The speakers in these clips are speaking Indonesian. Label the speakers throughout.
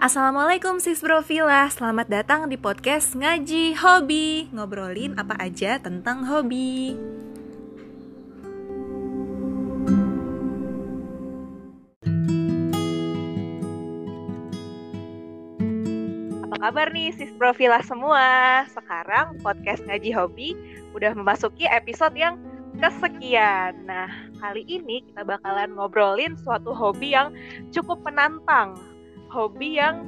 Speaker 1: Assalamualaikum sis Brofila, selamat datang di podcast Ngaji Hobi. Ngobrolin apa aja tentang hobi. Apa kabar nih sis Brofila semua? Sekarang podcast Ngaji Hobi udah memasuki episode yang kesekian. Nah, kali ini kita bakalan ngobrolin suatu hobi yang cukup menantang hobi yang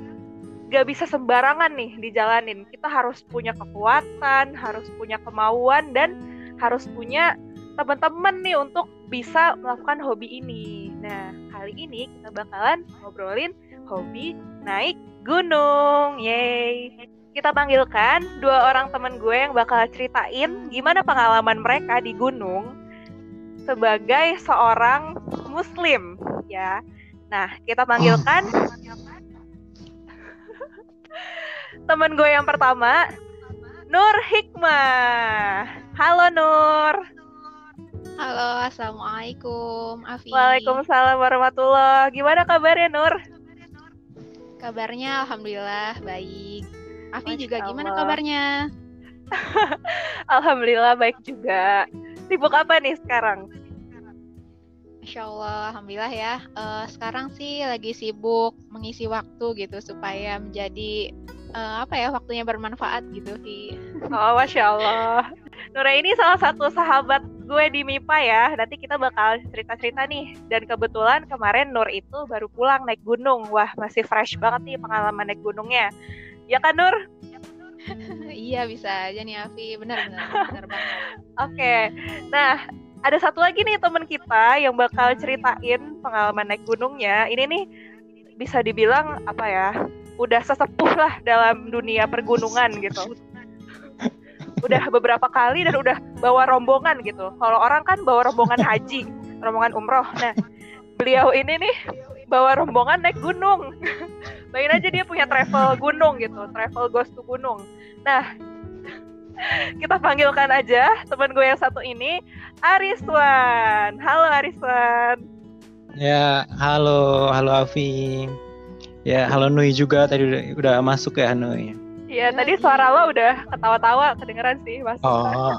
Speaker 1: gak bisa sembarangan nih dijalanin. Kita harus punya kekuatan, harus punya kemauan, dan harus punya teman-teman nih untuk bisa melakukan hobi ini. Nah, kali ini kita bakalan ngobrolin hobi naik gunung. Yeay! Kita panggilkan dua orang teman gue yang bakal ceritain gimana pengalaman mereka di gunung sebagai seorang muslim ya. Nah, kita panggilkan temen gue yang pertama Nur Hikmah. Halo Nur.
Speaker 2: Halo, assalamualaikum, Afi.
Speaker 1: Waalaikumsalam warahmatullah. Gimana kabarnya Nur?
Speaker 2: Kabarnya alhamdulillah baik. Afi juga gimana kabarnya?
Speaker 1: alhamdulillah baik juga. Sibuk apa nih sekarang?
Speaker 2: Masya Allah, Alhamdulillah ya. Uh, sekarang sih lagi sibuk mengisi waktu gitu supaya menjadi uh, apa ya waktunya bermanfaat gitu sih.
Speaker 1: Oh, Masya Allah. Nura ini salah satu sahabat gue di MIPA ya. Nanti kita bakal cerita-cerita nih. Dan kebetulan kemarin Nur itu baru pulang naik gunung. Wah, masih fresh banget nih pengalaman naik gunungnya. Ya kan Nur?
Speaker 2: iya bisa aja nih Afi, benar-benar benar banget.
Speaker 1: Oke, okay. nah ada satu lagi nih teman kita yang bakal ceritain pengalaman naik gunungnya. Ini nih bisa dibilang apa ya? Udah sesepuh lah dalam dunia pergunungan gitu. Udah beberapa kali dan udah bawa rombongan gitu. Kalau orang kan bawa rombongan haji, rombongan umroh. Nah, beliau ini nih bawa rombongan naik gunung. Bayangin aja dia punya travel gunung gitu, travel ghost to gunung. Nah, kita panggilkan aja teman gue yang satu ini Ariswan. Halo Ariswan.
Speaker 3: Ya, halo, halo Afi. Ya, halo Nui juga tadi udah, udah masuk ya Nui.
Speaker 1: Iya, tadi suara lo udah ketawa-tawa kedengeran sih masuk. Oh.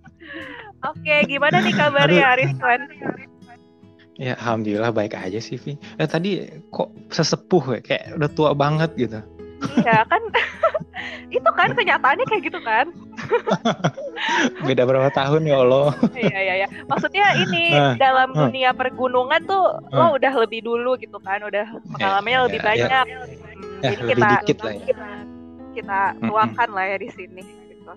Speaker 1: Oke, gimana nih kabarnya. Ariswan?
Speaker 3: Ya, alhamdulillah baik aja sih, Vi. Eh tadi kok sesepuh ya, kayak udah tua banget gitu.
Speaker 1: Iya kan. Itu kan kenyataannya kayak gitu kan.
Speaker 3: Beda berapa tahun ya Allah.
Speaker 1: Iya iya iya. Maksudnya ini uh, dalam uh, dunia pergunungan tuh uh, lo udah lebih dulu gitu kan udah pengalamannya yeah, lebih yeah, banyak. Yeah.
Speaker 3: Hmm, jadi lebih kita dikit lah ya.
Speaker 1: kita, kita tuakan lah ya di sini gitu.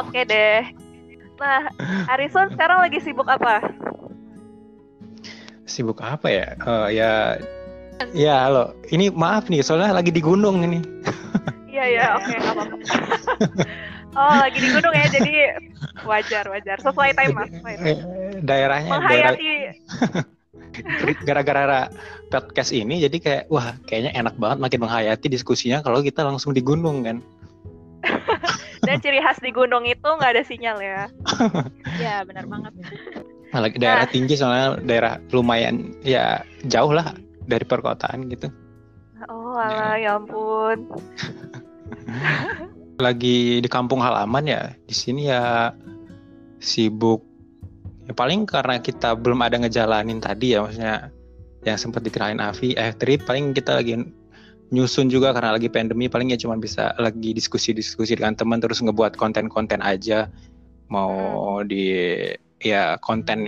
Speaker 1: Oke okay deh. Nah Arison sekarang lagi sibuk apa?
Speaker 3: Sibuk apa ya? Uh, ya Ya, halo. Ini maaf nih, soalnya lagi di gunung ini.
Speaker 1: Iya, iya, oke, okay, apa-apa. oh, lagi di gunung ya, jadi wajar, wajar. Sesuai time, Mas.
Speaker 3: Eh, daerahnya
Speaker 1: menghayati
Speaker 3: gara-gara podcast ini jadi kayak wah kayaknya enak banget makin menghayati diskusinya kalau kita langsung di gunung kan
Speaker 1: dan ciri khas di gunung itu nggak ada sinyal ya
Speaker 2: ya benar banget
Speaker 3: lagi daerah nah. tinggi soalnya daerah lumayan ya jauh lah dari perkotaan gitu.
Speaker 1: Oh, alah, ya, ya ampun.
Speaker 3: Lagi di kampung halaman ya, di sini ya sibuk. Ya paling karena kita belum ada ngejalanin tadi ya, maksudnya yang sempat dikirain Avi, eh trip paling kita lagi nyusun juga karena lagi pandemi paling ya cuma bisa lagi diskusi-diskusi dengan teman terus ngebuat konten-konten aja mau hmm. di ya konten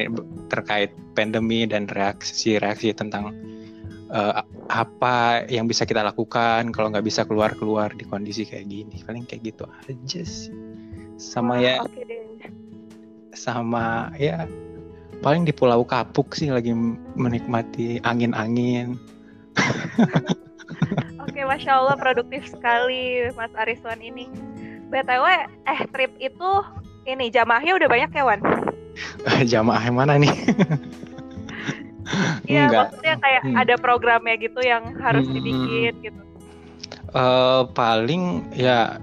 Speaker 3: terkait pandemi dan reaksi-reaksi tentang uh, apa yang bisa kita lakukan kalau nggak bisa keluar keluar di kondisi kayak gini paling kayak gitu aja sih sama ya okay sama ya paling di Pulau Kapuk sih lagi menikmati angin-angin
Speaker 1: Oke, masya Allah produktif sekali Mas Ariswan ini. btw, eh trip itu ini jamaahnya udah banyak ya Wan?
Speaker 3: jamaah yang mana nih?
Speaker 1: Iya, maksudnya kayak hmm. ada programnya gitu yang harus hmm. dibikin gitu.
Speaker 3: Uh, paling ya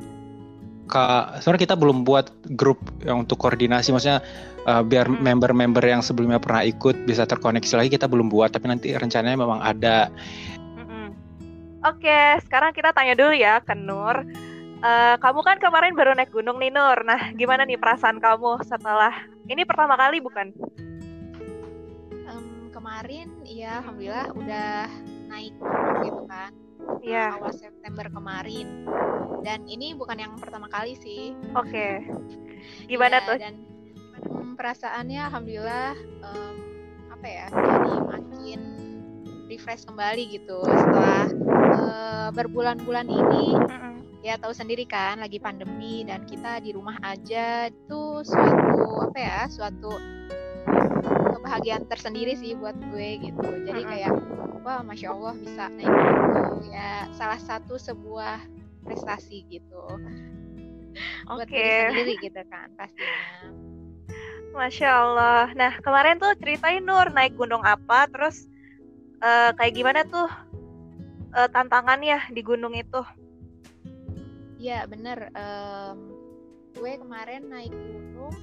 Speaker 3: Kak, sebenarnya kita belum buat grup yang untuk koordinasi, maksudnya uh, biar hmm. member-member yang sebelumnya pernah ikut bisa terkoneksi lagi kita belum buat, tapi nanti rencananya memang ada.
Speaker 1: Oke, sekarang kita tanya dulu ya ke Nur. Uh, kamu kan kemarin baru naik gunung nih Nur. Nah, gimana nih perasaan kamu setelah ini pertama kali bukan?
Speaker 2: Kemarin ya alhamdulillah udah naik gitu kan.
Speaker 1: Iya.
Speaker 2: Awal September kemarin. Dan ini bukan yang pertama kali sih.
Speaker 1: Oke. Gimana ya, tuh? Dan
Speaker 2: um, perasaannya alhamdulillah um, apa ya? Jadi makin refresh kembali gitu setelah uh, berbulan-bulan ini. Mm -mm ya tahu sendiri kan lagi pandemi dan kita di rumah aja itu suatu apa ya suatu kebahagiaan tersendiri sih buat gue gitu. Jadi kayak wah masya allah bisa naik gitu. Ya salah satu sebuah prestasi gitu. Buat okay. sendiri gitu kan pastinya.
Speaker 1: Masya allah. Nah kemarin tuh ceritain Nur naik gunung apa terus uh, kayak gimana tuh uh, tantangannya di gunung itu?
Speaker 2: Iya bener. Um, gue kemarin naik gunung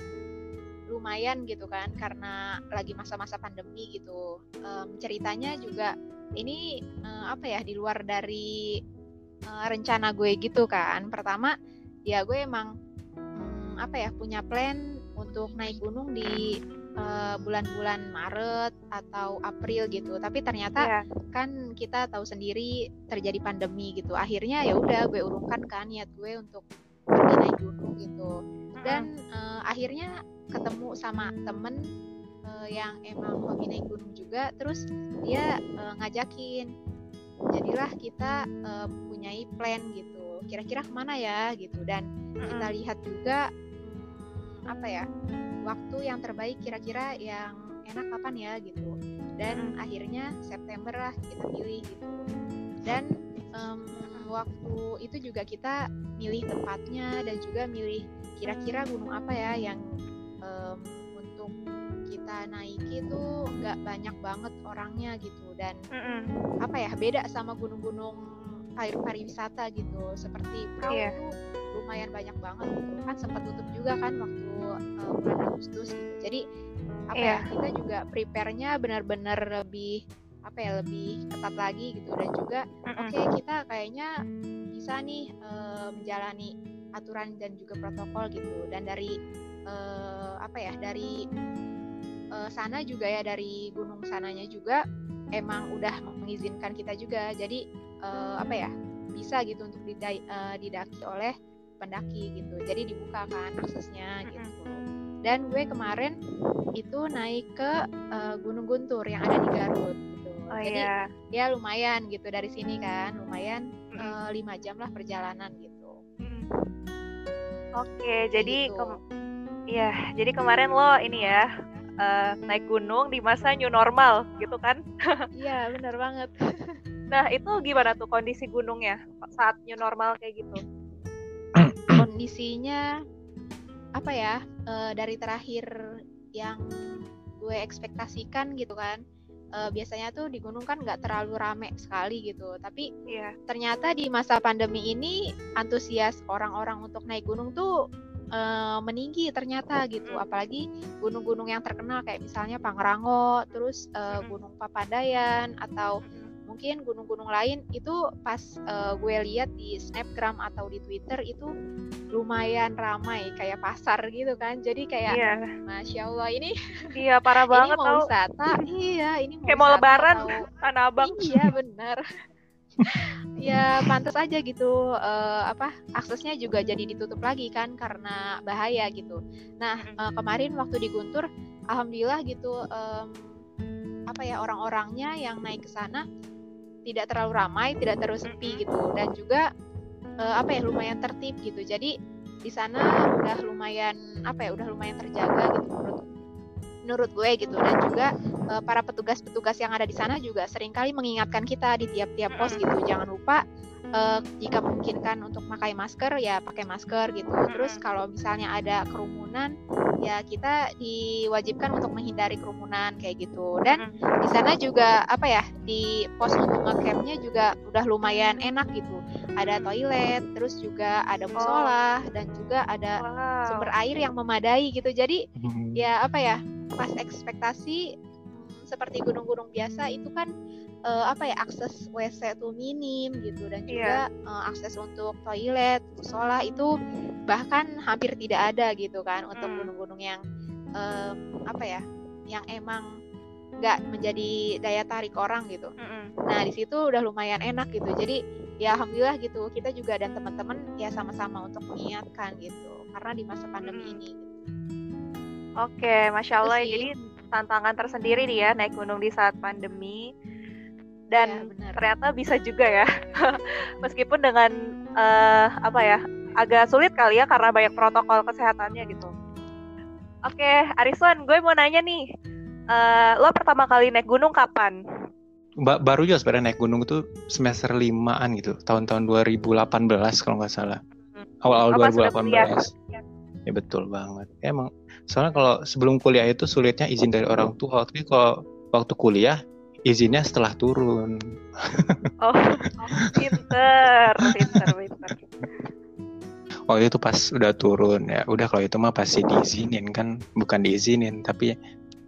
Speaker 2: lumayan gitu kan karena lagi masa-masa pandemi gitu. Um, ceritanya juga ini uh, apa ya di luar dari uh, rencana gue gitu kan. Pertama ya gue emang um, apa ya punya plan untuk naik gunung di Eh, bulan-bulan uh, Maret atau April gitu. Tapi ternyata yeah. kan kita tahu sendiri terjadi pandemi gitu. Akhirnya ya udah gue urungkan kan niat gue untuk pergi naik gunung gitu. Dan uh, akhirnya ketemu sama temen uh, yang emang hobi naik gunung juga. Terus dia uh, ngajakin, jadilah kita uh, punyai plan gitu. Kira-kira ke mana ya gitu. Dan kita lihat juga hmm, apa ya waktu yang terbaik kira-kira yang enak kapan ya gitu dan akhirnya September lah kita pilih gitu dan um, waktu itu juga kita milih tempatnya dan juga milih kira-kira gunung apa ya yang um, untuk kita naiki itu nggak banyak banget orangnya gitu dan mm apa ya beda sama gunung-gunung air pariwisata gitu seperti perahu yeah. lumayan banyak banget gitu kan sempat tutup juga kan waktu uh, bulan Agustus gitu jadi apa yeah. ya iya. kita juga prepare-nya benar-benar lebih apa ya lebih ketat lagi gitu dan juga mm -mm. oke okay, kita kayaknya bisa nih uh, menjalani aturan dan juga protokol gitu dan dari uh, apa ya dari uh, sana juga ya dari gunung sananya juga emang udah mengizinkan kita juga. Jadi uh, apa ya bisa gitu untuk didai, uh, didaki oleh pendaki gitu. Jadi dibuka kan aksesnya gitu. Dan gue kemarin itu naik ke uh, Gunung Guntur yang ada di Garut gitu.
Speaker 1: Oh,
Speaker 2: jadi
Speaker 1: iya.
Speaker 2: ya lumayan gitu dari sini kan lumayan lima mm. jam lah perjalanan gitu.
Speaker 1: Oke okay, jadi gitu. Iya, jadi kemarin lo ini ya uh, naik gunung di masa new normal gitu kan?
Speaker 2: Iya, benar banget.
Speaker 1: nah, itu gimana tuh kondisi gunungnya saat new normal kayak gitu?
Speaker 2: Kondisinya apa ya? Uh, dari terakhir yang gue ekspektasikan gitu kan. Uh, biasanya tuh di gunung kan nggak terlalu rame sekali gitu tapi yeah. ternyata di masa pandemi ini antusias orang-orang untuk naik gunung tuh uh, meninggi ternyata gitu. Apalagi gunung-gunung yang terkenal kayak misalnya Pangrango terus uh, Gunung Papandayan atau mungkin gunung-gunung lain itu pas uh, gue lihat di Snapgram atau di Twitter itu lumayan ramai kayak pasar gitu kan. Jadi kayak iya. masya Allah ini
Speaker 1: iya parah banget
Speaker 2: ini mau wisata. Iya ini
Speaker 1: mau kayak mau lebaran tanah abang.
Speaker 2: iya benar ya pantas aja gitu uh, apa aksesnya juga jadi ditutup lagi kan karena bahaya gitu. Nah uh, kemarin waktu di Guntur, alhamdulillah gitu um, apa ya orang-orangnya yang naik ke sana tidak terlalu ramai, tidak terlalu sepi gitu dan juga uh, apa ya lumayan tertib gitu. Jadi di sana udah lumayan apa ya udah lumayan terjaga gitu menurut menurut gue gitu. Dan juga uh, para petugas-petugas yang ada di sana juga sering kali mengingatkan kita di tiap-tiap pos gitu. Jangan lupa uh, jika memungkinkan untuk pakai masker ya pakai masker gitu. Terus kalau misalnya ada kerumunan ya kita diwajibkan untuk menghindari kerumunan kayak gitu. Dan di sana juga apa ya di pos untuk ngecampnya juga udah lumayan enak gitu. Ada toilet terus juga ada musola dan juga ada sumber air yang memadai gitu. Jadi ya apa ya pas ekspektasi seperti gunung-gunung biasa itu kan uh, apa ya akses WC tuh minim gitu dan juga yeah. uh, akses untuk toilet, musola itu bahkan hampir tidak ada gitu kan untuk hmm. gunung-gunung yang um, apa ya yang emang nggak menjadi daya tarik orang gitu. Mm -hmm. Nah di situ udah lumayan enak gitu. Jadi ya alhamdulillah gitu kita juga dan teman-teman ya sama-sama untuk mengingatkan gitu karena di masa pandemi hmm. ini. Gitu.
Speaker 1: Oke, masya Allah. Jadi tantangan tersendiri nih ya naik gunung di saat pandemi dan ya, ternyata bisa juga ya meskipun dengan uh, apa ya agak sulit kali ya karena banyak protokol kesehatannya gitu. Oke, Ariswan, gue mau nanya nih, uh, lo pertama kali naik gunung kapan?
Speaker 3: Ba baru juga sebenarnya naik gunung itu semester limaan gitu, tahun-tahun 2018 kalau nggak salah. Hmm. Awal-awal hmm. 2018. Ya. ya betul banget. Emang soalnya kalau sebelum kuliah itu sulitnya izin dari orang tua. Tapi kalau waktu kuliah izinnya setelah turun.
Speaker 1: Oh, pinter pinter pinter.
Speaker 3: Oh itu pas udah turun ya udah kalau itu mah pasti diizinin kan. Bukan diizinin tapi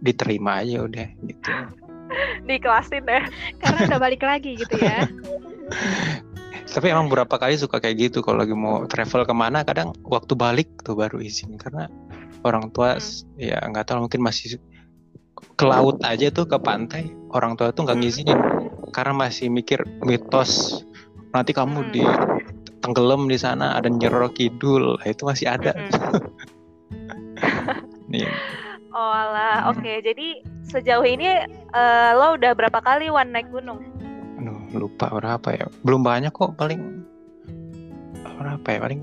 Speaker 3: diterima aja udah gitu.
Speaker 1: Dikelasin deh
Speaker 2: karena udah balik lagi gitu ya.
Speaker 3: Tapi emang beberapa kali suka kayak gitu kalau lagi mau travel ke mana kadang waktu balik tuh baru izin. Karena orang tua hmm. ya nggak tahu mungkin masih ke laut aja tuh ke pantai orang tua tuh nggak hmm. ngizinin karena masih mikir mitos nanti kamu hmm. di tenggelam di sana ada nyeror kidul nah, itu masih ada hmm.
Speaker 1: nih oh oke okay. jadi sejauh ini uh, lo udah berapa kali one naik gunung
Speaker 3: Aduh, lupa berapa ya belum banyak kok paling berapa ya paling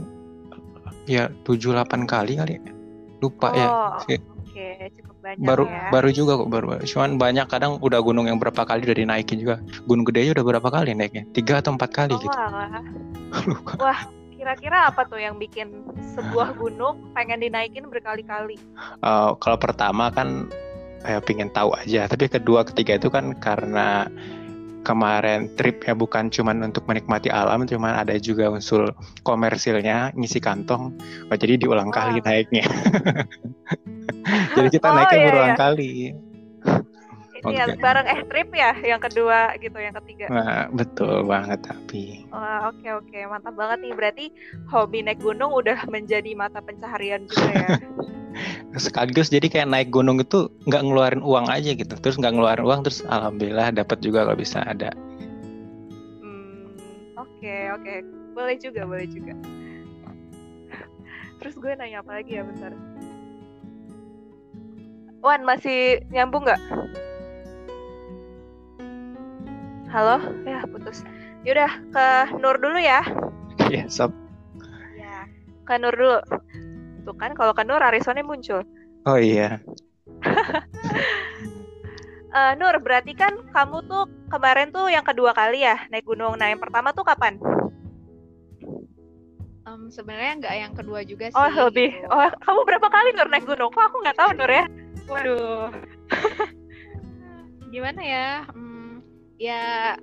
Speaker 3: ya tujuh delapan kali kali ya lupa ya. oh, ya
Speaker 1: oke cukup banyak
Speaker 3: baru
Speaker 1: ya.
Speaker 3: baru juga kok baru cuman banyak kadang udah gunung yang berapa kali udah dinaikin juga. Gunung gede udah berapa kali naiknya? Tiga atau empat kali oh, gitu
Speaker 1: lupa. wah kira-kira apa tuh yang bikin sebuah gunung pengen dinaikin berkali-kali?
Speaker 3: Uh, kalau pertama kan ya pingin tahu aja. Tapi kedua ketiga itu kan karena kemarin tripnya bukan cuman untuk menikmati alam, cuman ada juga unsur komersilnya, ngisi kantong. Oh, jadi diulang kali naiknya. jadi kita oh, naiknya iya, berulang iya. kali.
Speaker 1: Ini okay. yang bareng eh trip ya, yang kedua gitu, yang ketiga.
Speaker 3: Nah, betul banget tapi.
Speaker 1: Wah, oke okay, oke, okay. mantap banget nih. Berarti hobi naik gunung udah menjadi mata pencaharian juga ya.
Speaker 3: sekaligus jadi kayak naik gunung itu nggak ngeluarin uang aja gitu. Terus nggak ngeluarin uang terus alhamdulillah dapat juga kalau bisa ada.
Speaker 1: Hmm, oke oke. Boleh juga boleh juga. Terus gue nanya apa lagi ya bentar. Wan masih nyambung nggak? Halo? Ya putus. Yaudah ke Nur dulu ya.
Speaker 3: Iya sob
Speaker 1: ya ke Nur dulu Tuh kan kalau ke Nur Arisonnya muncul.
Speaker 3: Oh iya.
Speaker 1: uh, Nur, berarti kan kamu tuh kemarin tuh yang kedua kali ya naik gunung. Nah, yang pertama tuh kapan?
Speaker 2: Um, Sebenarnya nggak yang kedua juga
Speaker 1: oh, sih. Oh, lebih. Gitu. Oh, kamu berapa kali Nur naik gunung? Kok aku nggak tahu Nur ya? Waduh.
Speaker 2: Gimana ya? Hmm, ya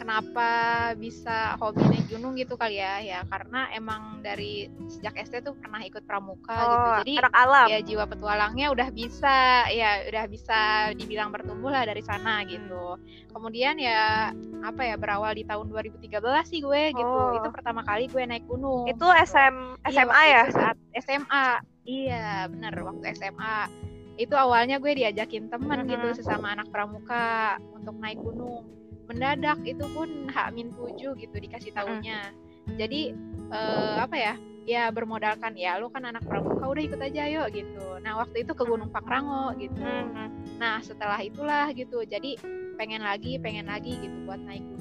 Speaker 2: kenapa bisa hobi naik gunung gitu kali ya? Ya karena emang dari sejak SD tuh pernah ikut pramuka gitu. oh, gitu jadi
Speaker 1: anak alam.
Speaker 2: ya jiwa petualangnya udah bisa ya udah bisa dibilang bertumbuh lah dari sana gitu. Kemudian ya apa ya berawal di tahun 2013 sih gue gitu. Oh. itu pertama kali gue naik gunung
Speaker 1: itu SM SMA
Speaker 2: iya,
Speaker 1: ya?
Speaker 2: saat SMA iya benar waktu SMA itu awalnya gue diajakin temen mm -hmm. gitu sesama anak pramuka untuk naik gunung mendadak itu pun hak min tujuh gitu dikasih tahunya jadi uh, apa ya ya bermodalkan ya lu kan anak pramuka udah ikut aja yuk gitu nah waktu itu ke Gunung Pangrango gitu nah setelah itulah gitu jadi pengen lagi pengen lagi gitu buat naik gunung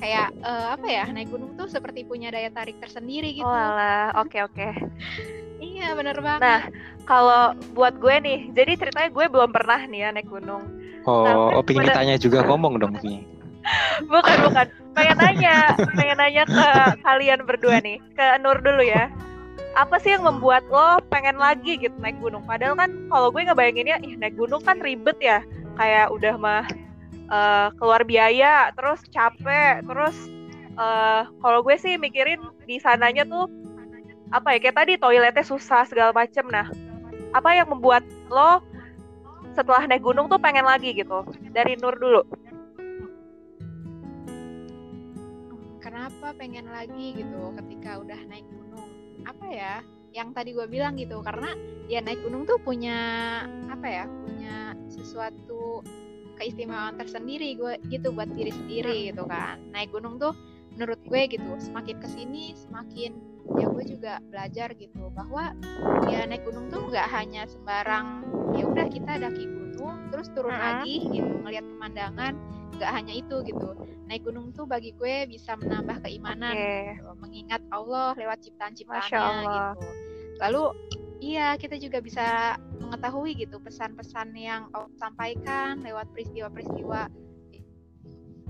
Speaker 2: kayak uh, apa ya naik gunung tuh seperti punya daya tarik tersendiri gitu.
Speaker 1: Oh oke oke. Okay.
Speaker 2: iya bener banget.
Speaker 1: Nah kalau buat gue nih, jadi ceritanya gue belum pernah nih ya naik gunung.
Speaker 3: Oh, nah, oh pingin tanya juga ngomong dong Pi.
Speaker 1: bukan bukan, pengen nanya, pengen nanya ke kalian berdua nih, ke Nur dulu ya. Apa sih yang membuat lo pengen lagi gitu naik gunung? Padahal kan kalau gue ngebayanginnya, ih naik gunung kan ribet ya, kayak udah mah uh, keluar biaya, terus capek, terus uh, kalau gue sih mikirin di sananya tuh apa ya kayak tadi toiletnya susah segala macem. Nah, apa yang membuat lo setelah naik gunung tuh pengen lagi gitu? Dari Nur dulu.
Speaker 2: Kenapa pengen lagi gitu ketika udah naik gunung? Apa ya? Yang tadi gue bilang gitu karena ya naik gunung tuh punya apa ya? Punya sesuatu keistimewaan tersendiri gue gitu buat diri sendiri gitu kan. Naik gunung tuh menurut gue gitu semakin ke sini semakin ya gue juga belajar gitu bahwa ya naik gunung tuh nggak hanya sembarang ya udah kita daki gunung terus turun
Speaker 1: Mm-mm.
Speaker 2: lagi gitu ngelihat pemandangan nggak hanya itu gitu naik gunung tuh bagi gue bisa menambah keimanan
Speaker 1: Oke.
Speaker 2: gitu. mengingat Allah lewat
Speaker 1: Masya
Speaker 2: ciptaan-ciptaannya
Speaker 1: Allah.
Speaker 2: gitu lalu iya kita juga bisa mengetahui gitu pesan-pesan yang Allah sampaikan lewat peristiwa-peristiwa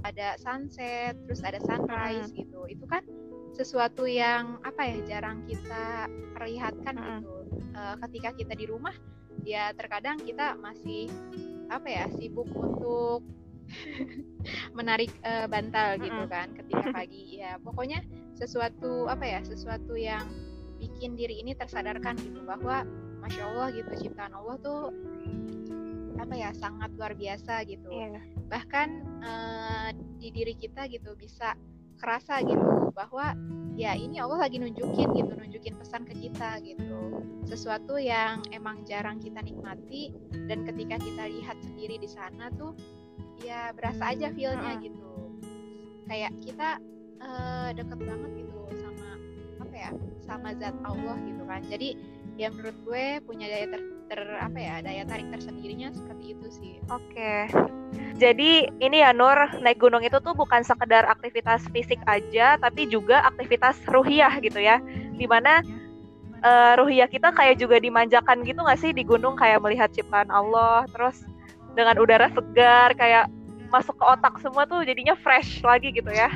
Speaker 2: ada sunset terus ada sunrise gitu itu kan sesuatu yang apa ya jarang kita perlihatkan
Speaker 1: Mm-mm.
Speaker 2: gitu Eh, ketika kita di rumah ya terkadang kita masih apa ya sibuk untuk menarik eh, bantal gitu
Speaker 1: Mm-mm.
Speaker 2: kan ketika pagi ya pokoknya sesuatu apa ya sesuatu yang bikin diri ini tersadarkan gitu bahwa masya Allah gitu ciptaan Allah tuh apa ya sangat luar biasa gitu
Speaker 1: Iya.
Speaker 2: bahkan eh, di diri kita gitu bisa kerasa gitu bahwa ya ini Allah lagi nunjukin gitu nunjukin pesan ke kita gitu. Sesuatu yang emang jarang kita nikmati dan ketika kita lihat sendiri di sana tuh ya berasa aja feelnya gitu. Kayak kita eh, deket banget gitu sama apa ya sama zat Allah gitu kan. Jadi ya menurut gue punya daya ter, ter- apa ya daya tarik tersendirinya seperti itu sih.
Speaker 1: Oke. Jadi ini ya Nur, naik gunung itu tuh bukan sekedar aktivitas fisik aja, tapi juga aktivitas ruhiyah gitu ya. Di mana eh, ruhiyah kita kayak juga dimanjakan gitu nggak sih di gunung kayak melihat ciptaan Allah, terus dengan udara segar kayak masuk ke otak semua tuh jadinya fresh lagi gitu ya.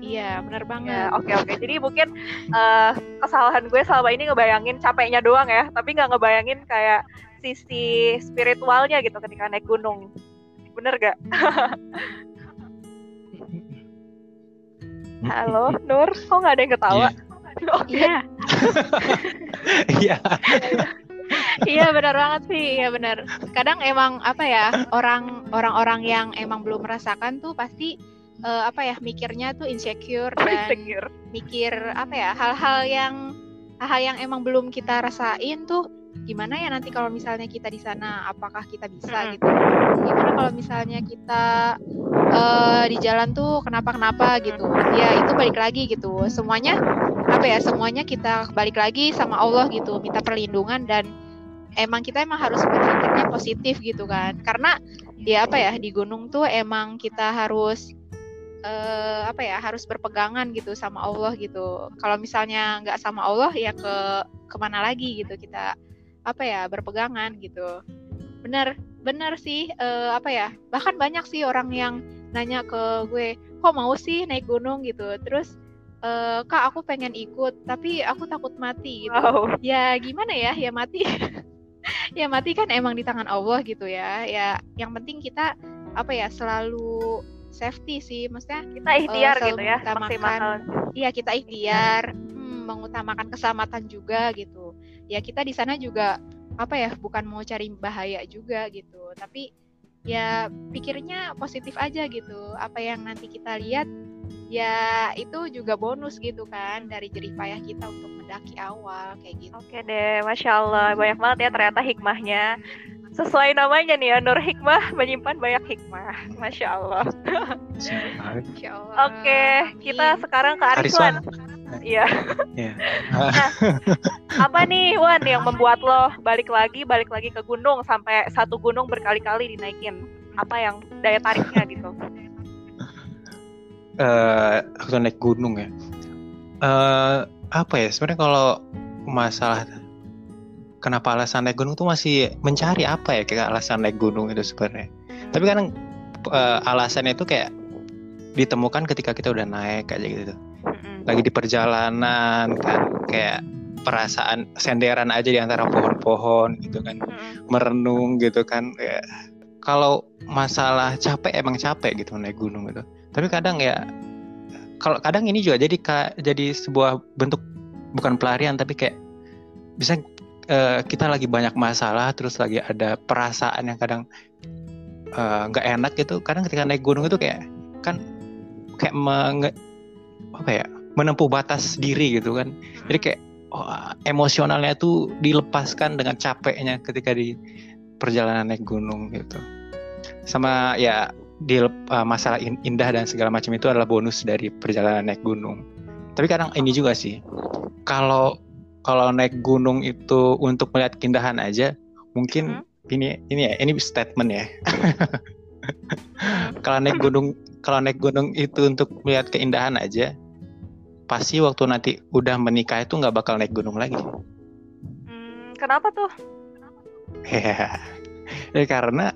Speaker 2: iya benar banget
Speaker 1: Ya, oke oke. Jadi mungkin eh, kesalahan gue selama ini ngebayangin capeknya doang ya, tapi nggak ngebayangin kayak sisi spiritualnya gitu ketika naik gunung. Bener gak? Halo, Nur, kok nggak ada yang ketawa? Oke.
Speaker 2: Iya,
Speaker 3: Iya.
Speaker 2: iya benar banget sih, iya benar. Kadang emang apa ya orang orang-orang yang emang belum merasakan tuh pasti eh, apa ya mikirnya tuh insecure dan
Speaker 1: Insecure.
Speaker 2: mikir apa ya hal-hal yang hal yang emang belum kita rasain tuh gimana ya nanti kalau misalnya kita di sana apakah kita bisa
Speaker 1: Mm-mm.
Speaker 2: gitu? Gimana kalau misalnya kita eh, di jalan tuh kenapa-kenapa gitu? Ya itu balik lagi gitu. Semuanya apa ya semuanya kita balik lagi sama Allah gitu minta perlindungan dan emang kita emang harus berpikirnya positif gitu kan. Karena ya apa ya di gunung tuh emang kita harus eh, apa ya harus berpegangan gitu sama Allah gitu. Kalau misalnya nggak sama Allah ya ke ke mana lagi gitu kita apa ya berpegangan gitu. Bener bener sih eh, apa ya bahkan banyak sih orang yang nanya ke gue kok mau sih naik gunung? gitu. Terus eh, kak aku pengen ikut tapi aku takut mati gitu.
Speaker 1: Wow.
Speaker 2: ya gimana ya? Ya mati ya mati kan emang di tangan Allah gitu ya. Ya yang penting kita apa ya selalu safety sih. Maksudnya
Speaker 1: Kita ikhtiar
Speaker 2: selalu
Speaker 1: gitu ya, maksimal.
Speaker 2: iya kita ikhtiar hmm, mengutamakan keselamatan juga gitu ya kita di sana juga apa ya bukan mau cari bahaya juga gitu tapi ya pikirnya positif aja gitu apa yang nanti kita lihat ya itu juga bonus gitu kan dari jerih payah kita untuk mendaki awal kayak gitu
Speaker 1: Oke deh, masya Allah banyak banget ya ternyata hikmahnya. Sesuai namanya nih ya, Nur Hikmah menyimpan banyak hikmah. Masya Allah.
Speaker 2: Allah.
Speaker 1: Oke, kita sekarang ke Ariswan.
Speaker 3: Ariswan.
Speaker 1: Iya.
Speaker 3: Iya.
Speaker 1: Apa nih Wan yang membuat lo balik lagi, balik lagi ke gunung sampai satu gunung berkali-kali dinaikin? Apa yang daya tariknya gitu?
Speaker 3: Eh, waktu naik gunung ya. Eh, apa ya? Sebenarnya kalau masalah kenapa alasan naik gunung tuh masih mencari apa ya kayak alasan naik gunung itu sebenarnya. Tapi kan eh, alasannya itu kayak ditemukan ketika kita udah naik aja gitu. Lagi di perjalanan kan kayak perasaan senderan aja di antara pohon-pohon gitu kan. Merenung gitu kan ya kalau masalah capek emang capek gitu naik gunung itu tapi kadang ya kalau kadang ini juga jadi ka- jadi sebuah bentuk bukan pelarian tapi kayak bisa uh, kita lagi banyak masalah terus lagi ada perasaan yang kadang eh, nggak uh, enak gitu kadang ketika naik gunung itu kayak kan kayak menge, apa ya menempuh batas diri gitu kan jadi kayak oh, emosionalnya tuh dilepaskan dengan capeknya ketika di perjalanan naik gunung gitu sama ya di uh, masalah indah dan segala macam itu adalah bonus dari perjalanan naik gunung. Tapi kadang ini juga sih, kalau kalau naik gunung itu untuk melihat keindahan aja, mungkin hmm. ini ini ya ini statement ya. kalau naik gunung kalau naik gunung itu untuk melihat keindahan aja, pasti waktu nanti udah menikah itu nggak bakal naik gunung lagi.
Speaker 1: Hmm, kenapa tuh?
Speaker 3: ya, ya karena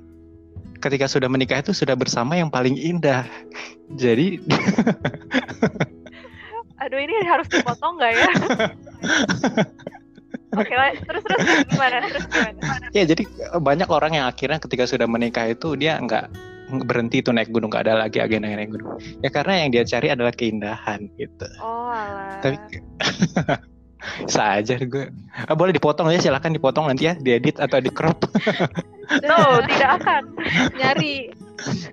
Speaker 3: ketika sudah menikah itu sudah bersama yang paling indah. Jadi
Speaker 1: Aduh ini harus dipotong nggak ya? Oke, terus terus gimana? Terus gimana?
Speaker 3: Ya jadi banyak orang yang akhirnya ketika sudah menikah itu dia nggak berhenti itu naik gunung nggak ada lagi agenda naik gunung. Ya karena yang dia cari adalah keindahan gitu.
Speaker 1: Oh alah.
Speaker 3: tapi saja gue. Ah, boleh dipotong ya silakan dipotong nanti ya diedit atau di crop
Speaker 1: no tidak akan. Nyari.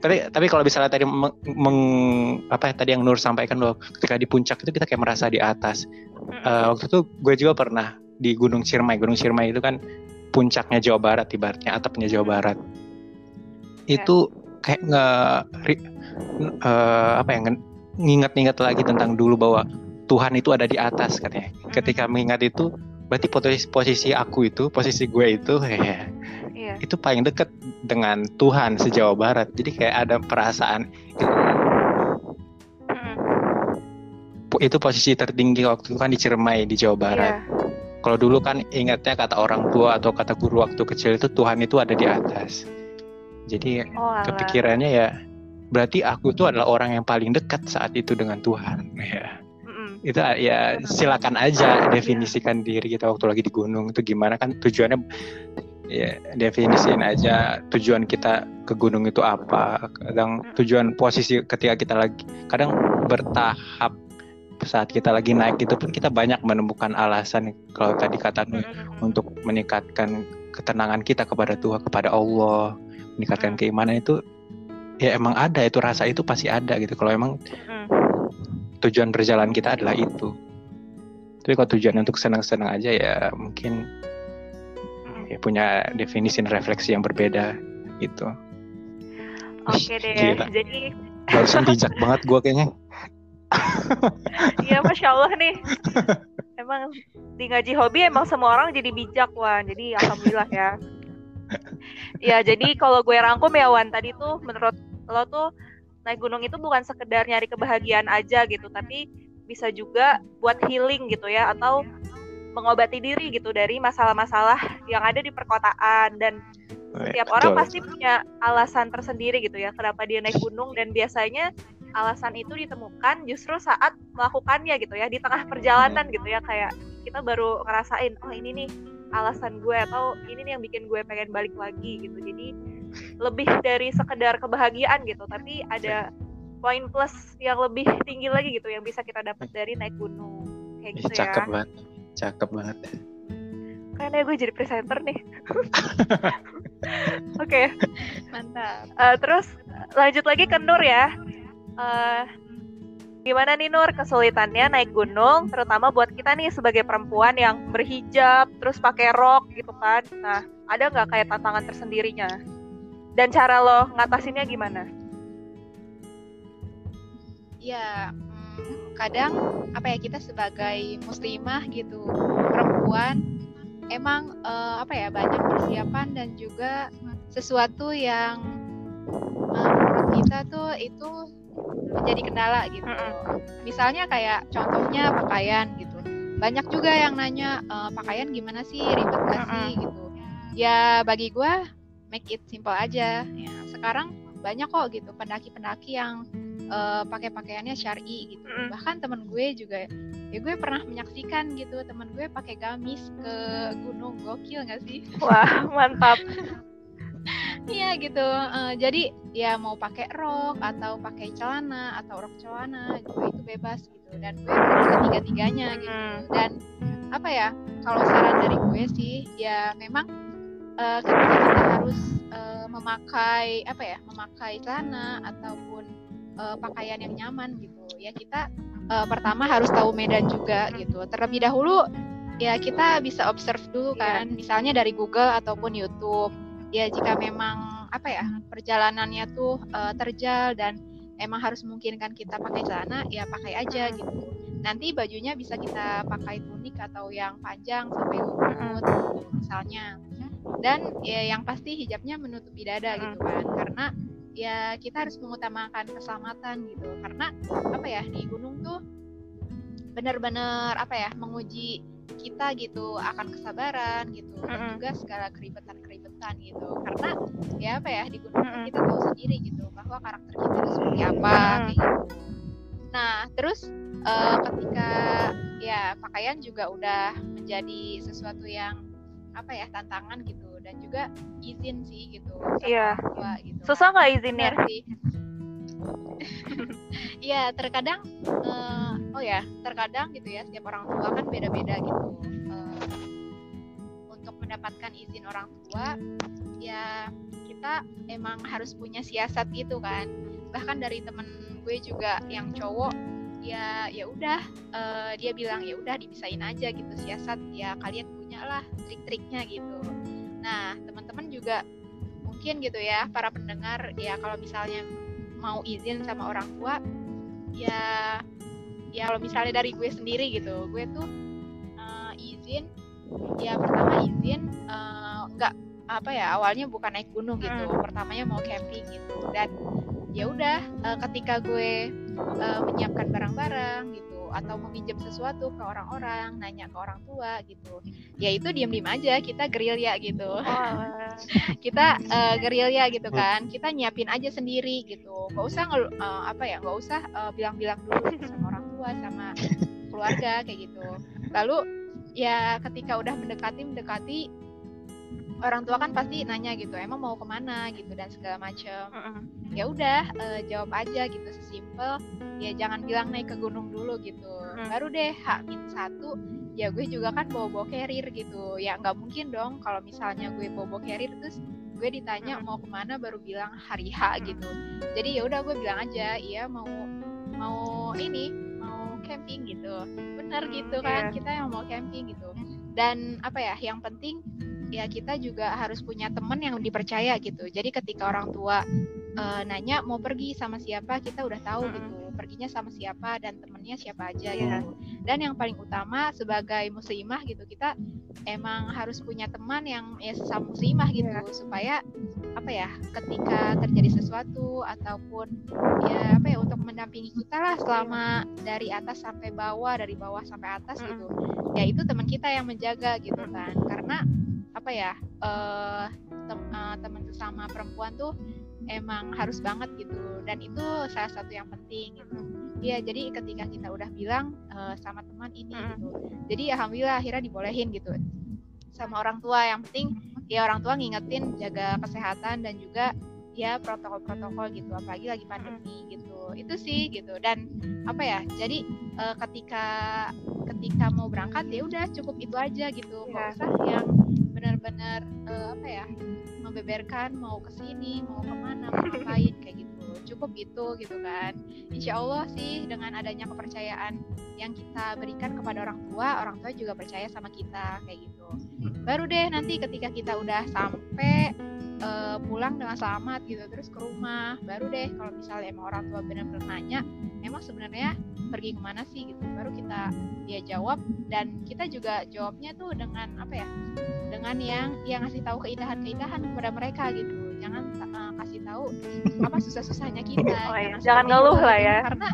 Speaker 3: Tapi tapi kalau misalnya tadi meng, meng apa ya tadi yang Nur sampaikan loh ketika di puncak itu kita kayak merasa di atas. Uh, waktu itu gue juga pernah di Gunung Ciremai. Gunung Ciremai itu kan puncaknya Jawa Barat ibaratnya atapnya Jawa Barat. Yeah. Kayak nge uh, apa ya nginget-nginget lagi tentang dulu bahwa Tuhan itu ada di atas katanya. Ketika mengingat itu berarti posisi posisi aku itu, posisi gue itu ya, yeah. itu paling dekat dengan Tuhan sejauh barat. Jadi kayak ada perasaan hmm. itu posisi tertinggi waktu itu kan di Ciremai di Jawa Barat. Yeah. Kalau dulu kan ingatnya kata orang tua atau kata guru waktu kecil itu Tuhan itu ada di atas. Jadi oh, kepikirannya ya berarti aku itu adalah orang yang paling dekat saat itu dengan Tuhan. Ya. Itu ya silakan aja definisikan diri kita waktu lagi di gunung itu gimana. Kan tujuannya ya definisiin aja tujuan kita ke gunung itu apa. Kadang tujuan posisi ketika kita lagi kadang bertahap saat kita lagi naik itu pun kita banyak menemukan alasan kalau tadi kata untuk meningkatkan ketenangan kita kepada Tuhan kepada Allah meningkatkan keimanan itu ya emang ada itu rasa itu pasti ada gitu. Kalau emang tujuan perjalanan kita adalah itu. Tapi kalau tujuan untuk senang-senang aja ya mungkin ya punya definisi dan refleksi yang berbeda gitu.
Speaker 1: Oke deh Gila. jadi
Speaker 3: barusan bijak banget gue kayaknya.
Speaker 1: Iya masya Allah nih. Emang di ngaji hobi emang semua orang jadi bijak Wan. Jadi alhamdulillah ya ya jadi kalau gue rangkum ya Wan tadi tuh menurut lo tuh naik gunung itu bukan sekedar nyari kebahagiaan aja gitu tapi bisa juga buat healing gitu ya atau mengobati diri gitu dari masalah-masalah yang ada di perkotaan. Dan setiap orang pasti punya alasan tersendiri gitu ya kenapa dia naik gunung. Dan biasanya alasan itu ditemukan justru saat melakukannya gitu ya di tengah perjalanan gitu ya kayak kita baru ngerasain oh ini nih alasan gue atau ini nih yang bikin gue pengen balik lagi gitu. Jadi lebih dari sekedar kebahagiaan gitu tapi ada poin plus yang lebih tinggi lagi gitu yang bisa kita dapat dari naik gunung. Kayak gitu
Speaker 3: ya. cakep banget. Cakep banget.
Speaker 1: Karena gue jadi presenter nih. Oke. Okay.
Speaker 2: mantap.
Speaker 1: Uh, terus lanjut lagi ke Nur ya. Uh, Gimana nih Nur kesulitannya naik gunung, terutama buat kita nih sebagai perempuan yang berhijab, terus pakai rok gitu kan. Nah, ada nggak kayak tantangan tersendirinya? Dan cara lo ngatasinnya gimana?
Speaker 2: Ya, kadang apa ya kita sebagai muslimah gitu, perempuan emang uh, apa ya banyak persiapan dan juga sesuatu yang uh, kita tuh itu menjadi kendala gitu. Misalnya kayak contohnya pakaian gitu. Banyak juga yang nanya e, pakaian gimana sih ribet gak sih gitu. Ya bagi gue make it simple aja. Ya, sekarang banyak kok gitu pendaki-pendaki yang uh, pakai pakaiannya syari gitu. Bahkan temen gue juga ya gue pernah menyaksikan gitu temen gue pakai gamis ke gunung gokil gak sih?
Speaker 1: Wah mantap.
Speaker 2: Iya gitu. Uh, jadi ya mau pakai rok atau pakai celana atau rok celana gitu itu bebas gitu. Dan gue ketiga-tiganya gitu. Dan apa ya kalau saran dari gue sih ya memang uh, ketika kita harus uh, memakai apa ya memakai celana ataupun uh, pakaian yang nyaman gitu ya kita uh, pertama harus tahu medan juga gitu terlebih dahulu ya kita bisa observe dulu iya. kan misalnya dari Google ataupun YouTube ya jika memang apa ya perjalanannya tuh uh, terjal dan emang harus memungkinkan kita pakai celana ya pakai aja gitu. Nanti bajunya bisa kita pakai tunik atau yang panjang sampai lutut misalnya. Dan ya yang pasti hijabnya menutupi dada gitu kan. Karena ya kita harus mengutamakan keselamatan gitu. Karena apa ya di gunung tuh benar-benar apa ya menguji kita gitu akan kesabaran gitu dan juga segala keribetan-keribetan gitu karena ya apa ya di gunung mm -hmm. kita tahu sendiri gitu bahwa karakter kita itu seperti apa mm -hmm. kayak gitu nah terus uh, ketika ya pakaian juga udah menjadi sesuatu yang apa ya tantangan gitu dan juga izin sih gitu
Speaker 1: iya yeah. gitu susah nggak izinnya sih
Speaker 2: Iya, terkadang uh, oh ya, terkadang gitu ya, setiap orang tua kan beda-beda gitu. Mendapatkan izin orang tua, ya kita emang harus punya siasat gitu kan. Bahkan dari temen gue juga yang cowok, ya ya udah, uh, dia bilang ya udah dibisain aja gitu siasat. Ya kalian punya lah trik-triknya gitu. Nah, teman-teman juga mungkin gitu ya, para pendengar ya kalau misalnya mau izin sama orang tua ya ya kalau misalnya dari gue sendiri gitu gue tuh uh, izin ya pertama izin uh, nggak apa ya awalnya bukan naik gunung gitu hmm. pertamanya mau camping gitu dan ya udah uh, ketika gue uh, menyiapkan barang-barang gitu atau meminjam sesuatu ke orang-orang, nanya ke orang tua gitu. Ya itu diam-diam aja kita gerilya gitu. Oh. kita uh, gerilya gitu kan. Kita nyiapin aja sendiri gitu. Gak usah uh, apa ya, gak usah uh, bilang-bilang dulu gitu sama orang tua sama keluarga kayak gitu. Lalu ya ketika udah mendekati mendekati orang tua kan pasti nanya gitu emang mau ke mana? gitu dan segala macem. Ya udah uh, jawab aja gitu sesimpel ya jangan bilang naik ke gunung dulu gitu. Uh baru deh hak min satu ya gue juga kan bawa bawa carrier gitu. Ya nggak mungkin dong kalau misalnya gue bawa bawa carrier terus gue ditanya mau ke mana baru bilang hari H gitu. Jadi ya udah gue bilang aja iya mau mau ini camping gitu bener gitu kan yeah. kita yang mau camping gitu dan apa ya yang penting ya kita juga harus punya teman yang dipercaya gitu. Jadi ketika orang tua uh, nanya mau pergi sama siapa, kita udah tahu hmm. gitu perginya sama siapa dan temennya siapa aja ya. Dan yang paling utama sebagai muslimah gitu kita emang harus punya teman yang ya sesama muslimah gitu yeah. supaya apa ya ketika terjadi sesuatu ataupun ya apa ya untuk mendampingi kita lah selama dari atas sampai bawah dari bawah sampai atas hmm. gitu ya itu teman kita yang menjaga gitu kan karena apa ya uh, tem uh, teman sesama perempuan tuh emang harus banget gitu dan itu salah satu yang penting gitu Iya, jadi ketika kita udah bilang uh, sama teman ini gitu, jadi alhamdulillah akhirnya dibolehin gitu sama orang tua. Yang penting ya orang tua ngingetin jaga kesehatan dan juga ya protokol-protokol gitu, apalagi lagi pandemi gitu. Itu sih gitu. Dan apa ya? Jadi uh, ketika ketika mau berangkat ya udah cukup itu aja gitu, nggak yeah. usah yang benar-benar uh, apa ya membeberkan mau ke sini mau ke mana mau ngapain kayak gitu. Cukup itu gitu kan. Insya Allah sih dengan adanya kepercayaan yang kita berikan kepada orang tua orang tua juga percaya sama kita kayak gitu. Baru deh nanti ketika kita udah sampai uh, pulang dengan selamat gitu terus ke rumah baru deh kalau misalnya emang orang tua benar-benar nanya emang sebenarnya pergi ke mana sih gitu baru kita dia jawab dan kita juga jawabnya tuh dengan apa ya dengan yang yang ngasih tahu keindahan-keindahan kepada mereka gitu jangan uh, kasih tahu apa susah-susahnya kita
Speaker 1: oh, iya. jangan ngeluh lah ya
Speaker 2: karena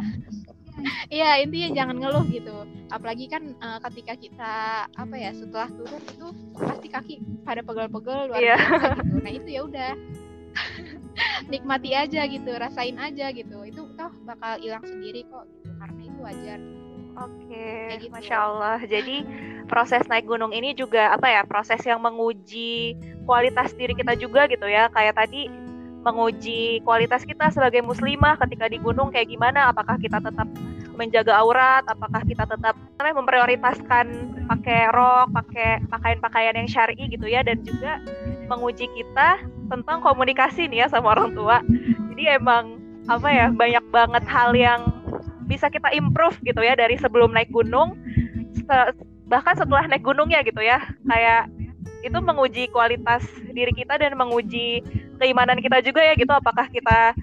Speaker 2: Iya intinya jangan ngeluh gitu. Apalagi kan uh, ketika kita apa ya setelah turun itu pasti kaki pada pegel-pegel luar yeah. biasa gitu. Nah itu ya udah nikmati aja gitu, rasain aja gitu. Itu toh bakal hilang sendiri kok gitu. Karena itu wajar. Gitu.
Speaker 1: Oke, okay, gitu. masya Allah. Jadi proses naik gunung ini juga apa ya? Proses yang menguji kualitas diri kita juga gitu ya. Kayak tadi menguji kualitas kita sebagai muslimah ketika di gunung kayak gimana? Apakah kita tetap menjaga aurat apakah kita tetap memprioritaskan pakai rok pakai pakaian-pakaian yang syari gitu ya dan juga menguji kita tentang komunikasi nih ya sama orang tua jadi emang apa ya banyak banget hal yang bisa kita improve gitu ya dari sebelum naik gunung bahkan setelah naik gunungnya gitu ya. Kayak itu menguji kualitas diri kita dan menguji keimanan kita juga ya gitu apakah kita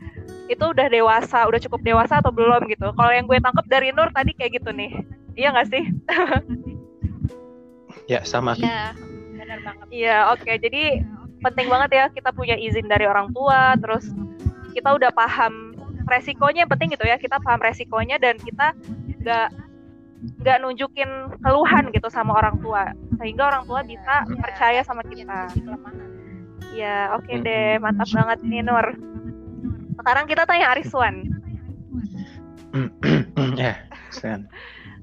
Speaker 1: itu udah dewasa udah cukup dewasa atau belum gitu. Kalau yang gue tangkap dari Nur tadi kayak gitu nih. Iya nggak sih?
Speaker 3: Ya sama.
Speaker 2: Iya benar banget.
Speaker 1: Iya oke. Okay. jadi penting banget ya kita punya izin dari orang tua terus kita udah paham resikonya yang penting gitu ya. Kita paham resikonya dan kita nggak nggak nunjukin keluhan gitu sama orang tua. Sehingga orang tua bisa ya, percaya sama kita. ya oke okay deh. Mantap banget nih Nur. Sekarang kita tanya Ariswan.
Speaker 3: Ya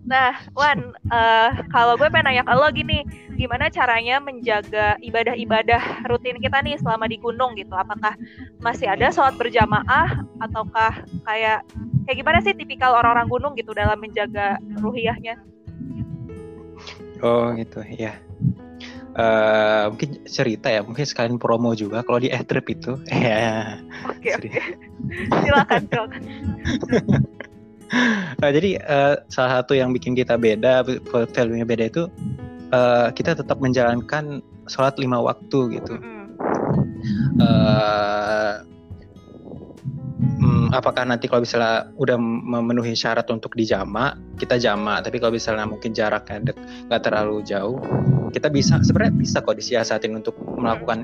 Speaker 1: Nah, Wan, uh, kalau gue pengen nanya ke lo gini, gimana caranya menjaga ibadah-ibadah rutin kita nih selama di gunung gitu? Apakah masih ada sholat berjamaah ataukah kayak kayak gimana sih tipikal orang-orang gunung gitu dalam menjaga ruhiyahnya?
Speaker 3: Oh gitu, ya. Uh, mungkin cerita ya, mungkin sekalian promo juga kalau di trip itu.
Speaker 1: Ya. Oke, oke. Silakan, silakan.
Speaker 3: nah, jadi uh, salah satu yang bikin kita beda, value-nya beda itu uh, kita tetap menjalankan sholat lima waktu gitu. Uh, hmm, apakah nanti kalau misalnya udah memenuhi syarat untuk dijama, kita jama. Tapi kalau misalnya mungkin jaraknya nggak terlalu jauh, kita bisa sebenarnya bisa kok disiasatin untuk melakukan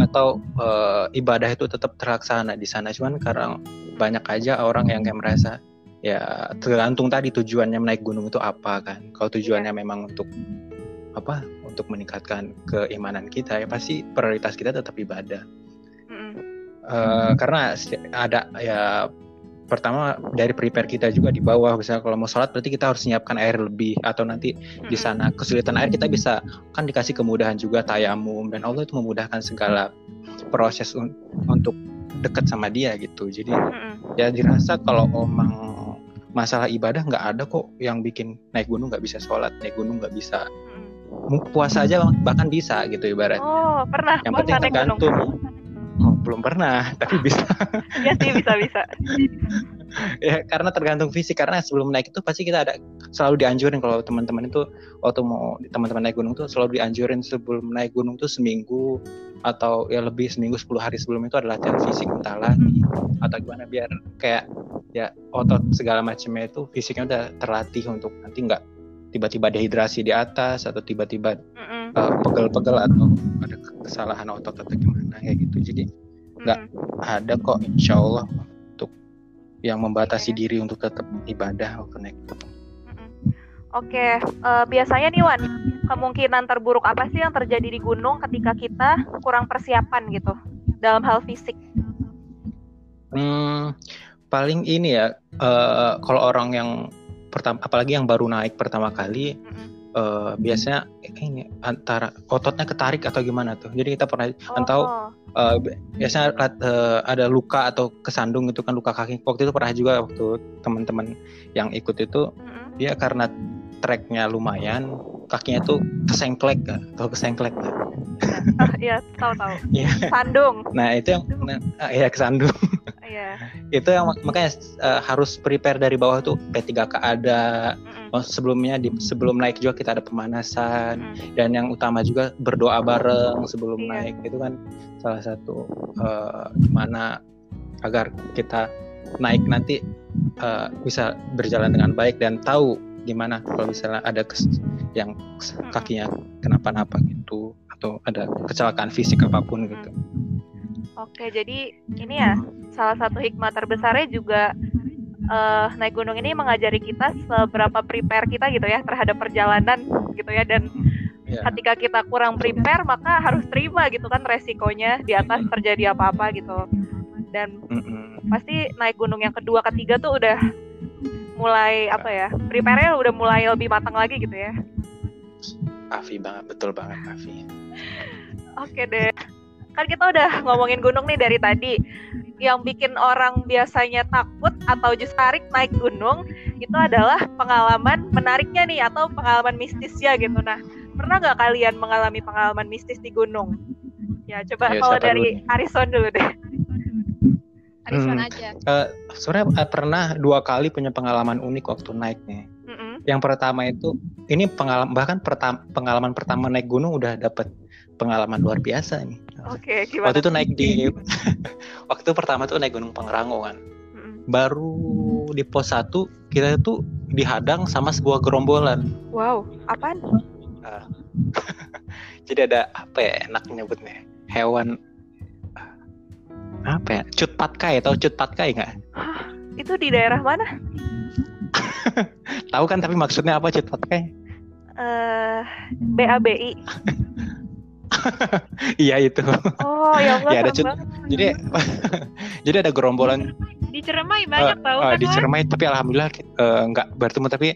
Speaker 3: atau uh, ibadah itu tetap terlaksana di sana. Cuman karena banyak aja orang yang kayak merasa ya tergantung tadi tujuannya menaik gunung itu apa kan kalau tujuannya yeah. memang untuk apa untuk meningkatkan keimanan kita ya pasti prioritas kita tetap ibadah mm. uh, karena ada ya pertama dari prepare kita juga di bawah misalnya kalau mau sholat berarti kita harus menyiapkan air lebih atau nanti mm. di sana kesulitan air kita bisa kan dikasih kemudahan juga tayamum dan Allah itu memudahkan segala proses un untuk dekat sama dia gitu jadi mm. ya dirasa kalau omang masalah ibadah nggak ada kok yang bikin naik gunung nggak bisa sholat naik gunung nggak bisa hmm. puasa aja bahkan bisa gitu ibarat
Speaker 1: oh pernah.
Speaker 3: Yang penting tergantung. Oh, belum pernah tapi bisa.
Speaker 1: Ya sih bisa bisa
Speaker 3: ya karena tergantung fisik. Karena sebelum naik itu pasti kita ada selalu dianjurin kalau teman-teman itu waktu mau teman-teman naik gunung tuh selalu dianjurin sebelum naik gunung tuh seminggu atau ya lebih seminggu 10 hari sebelum itu ada latihan fisik entah lagi atau gimana biar kayak ya otot segala macamnya itu fisiknya udah terlatih untuk nanti nggak tiba-tiba dehidrasi di atas atau tiba-tiba mm uh, pegel-pegel atau ada kesalahan otot atau gimana kayak gitu. Jadi nggak mm. ada kok insya Allah yang membatasi diri untuk tetap ibadah naik
Speaker 1: Oke, uh, biasanya nih Wan, kemungkinan terburuk apa sih yang terjadi di gunung ketika kita kurang persiapan gitu dalam hal fisik?
Speaker 3: Hmm, paling ini ya uh, kalau orang yang pertama apalagi yang baru naik pertama kali mm-hmm. Uh, biasanya ini antara ototnya ketarik atau gimana tuh? Jadi kita pernah oh. atau uh, biasanya uh, ada luka atau kesandung itu kan luka kaki. Waktu itu pernah juga waktu teman-teman yang ikut itu mm-hmm. dia karena treknya lumayan kakinya tuh kesengklek kan atau kesengklek kan
Speaker 1: iya tahu tahu iya. Sandung.
Speaker 3: Nah itu yang nah, ya kesandung Iya. itu yang makanya uh, harus prepare dari bawah tuh P3K ada mm -mm. sebelumnya di sebelum naik juga kita ada pemanasan mm. dan yang utama juga berdoa bareng sebelum yeah. naik itu kan salah satu uh, gimana agar kita naik nanti uh, bisa berjalan dengan baik dan tahu gimana kalau misalnya ada kes yang kakinya kenapa-napa gitu atau ada kecelakaan fisik apa pun gitu.
Speaker 1: Oke, jadi ini ya salah satu hikmah terbesarnya juga uh, naik gunung ini mengajari kita seberapa prepare kita gitu ya terhadap perjalanan gitu ya dan yeah. ketika kita kurang prepare maka harus terima gitu kan resikonya di atas terjadi apa-apa gitu. Dan mm-hmm. pasti naik gunung yang kedua ketiga tuh udah mulai apa ya? Prepare-nya udah mulai lebih matang lagi gitu ya.
Speaker 3: Afi banget, betul banget Afi.
Speaker 1: Oke deh. Kan kita udah ngomongin gunung nih dari tadi. Yang bikin orang biasanya takut atau justru tarik naik gunung itu adalah pengalaman menariknya nih atau pengalaman mistisnya gitu. Nah, pernah nggak kalian mengalami pengalaman mistis di gunung? Ya, coba
Speaker 3: Ya,
Speaker 1: kalau
Speaker 3: siapa
Speaker 1: dari
Speaker 3: dulu
Speaker 1: Arison dulu deh.
Speaker 2: Arison
Speaker 3: Hmm.
Speaker 2: aja.
Speaker 3: Eh, sebenarnya eh, pernah dua kali punya pengalaman unik waktu naik nih.
Speaker 1: Mm-mm.
Speaker 3: Yang pertama itu ini pengalaman bahkan pertama, pengalaman pertama naik gunung udah dapet pengalaman luar biasa nih.
Speaker 1: Oke, gimana?
Speaker 3: Waktu itu naik di waktu pertama tuh naik Gunung Pangrango kan.
Speaker 1: Mm-mm.
Speaker 3: Baru di pos 1 kita tuh dihadang sama sebuah gerombolan.
Speaker 1: Wow, apaan?
Speaker 3: Jadi ada apa ya enak nyebutnya? Hewan apa ya? Cut patkai atau cut patkai nggak?
Speaker 1: Itu di daerah mana?
Speaker 3: Tahu kan tapi maksudnya apa cut patkai?
Speaker 1: Eh, BABI.
Speaker 3: Iya itu.
Speaker 1: Oh, ya Allah,
Speaker 3: Ya, ada cut-. Jadi jadi ada gerombolan
Speaker 2: Di Ceremai banyak tahu
Speaker 3: eh,
Speaker 2: kan?
Speaker 3: di? Cermai tapi alhamdulillah eh, nggak bertemu tapi